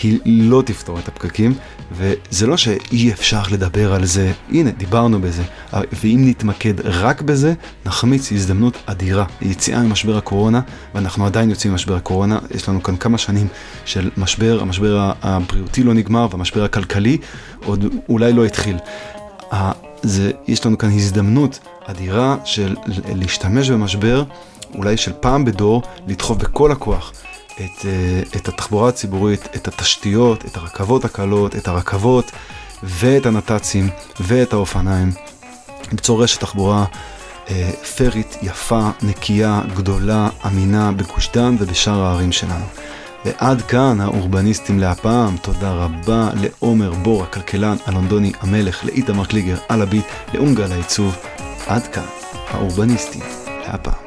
היא לא תפתור את הפקקים, וזה לא שאי אפשר לדבר על זה, הנה, דיברנו בזה, ואם נתמקד רק בזה, נחמיץ הזדמנות אדירה, יציאה ממשבר הקורונה, ואנחנו עדיין יוצאים ממשבר הקורונה, יש לנו כאן כמה שנים של משבר, המשבר הבריאותי לא נגמר, והמשבר הכלכלי עוד אולי לא התחיל. זה, יש לנו כאן הזדמנות אדירה של להשתמש במשבר, אולי של פעם בדור, לדחוף בכל הכוח. את, אה, את התחבורה הציבורית, את התשתיות, את הרכבות הקלות, את הרכבות ואת הנת"צים ואת האופניים. ליצור רשת תחבורה אה, פרית, יפה, נקייה, גדולה, אמינה בגוש דן ובשאר הערים שלנו. ועד כאן האורבניסטים להפעם, תודה רבה לעומר בור הכלכלן הלונדוני המלך, לאיתמר קליגר על הביט, לאונגל העיצוב. עד כאן האורבניסטים להפעם.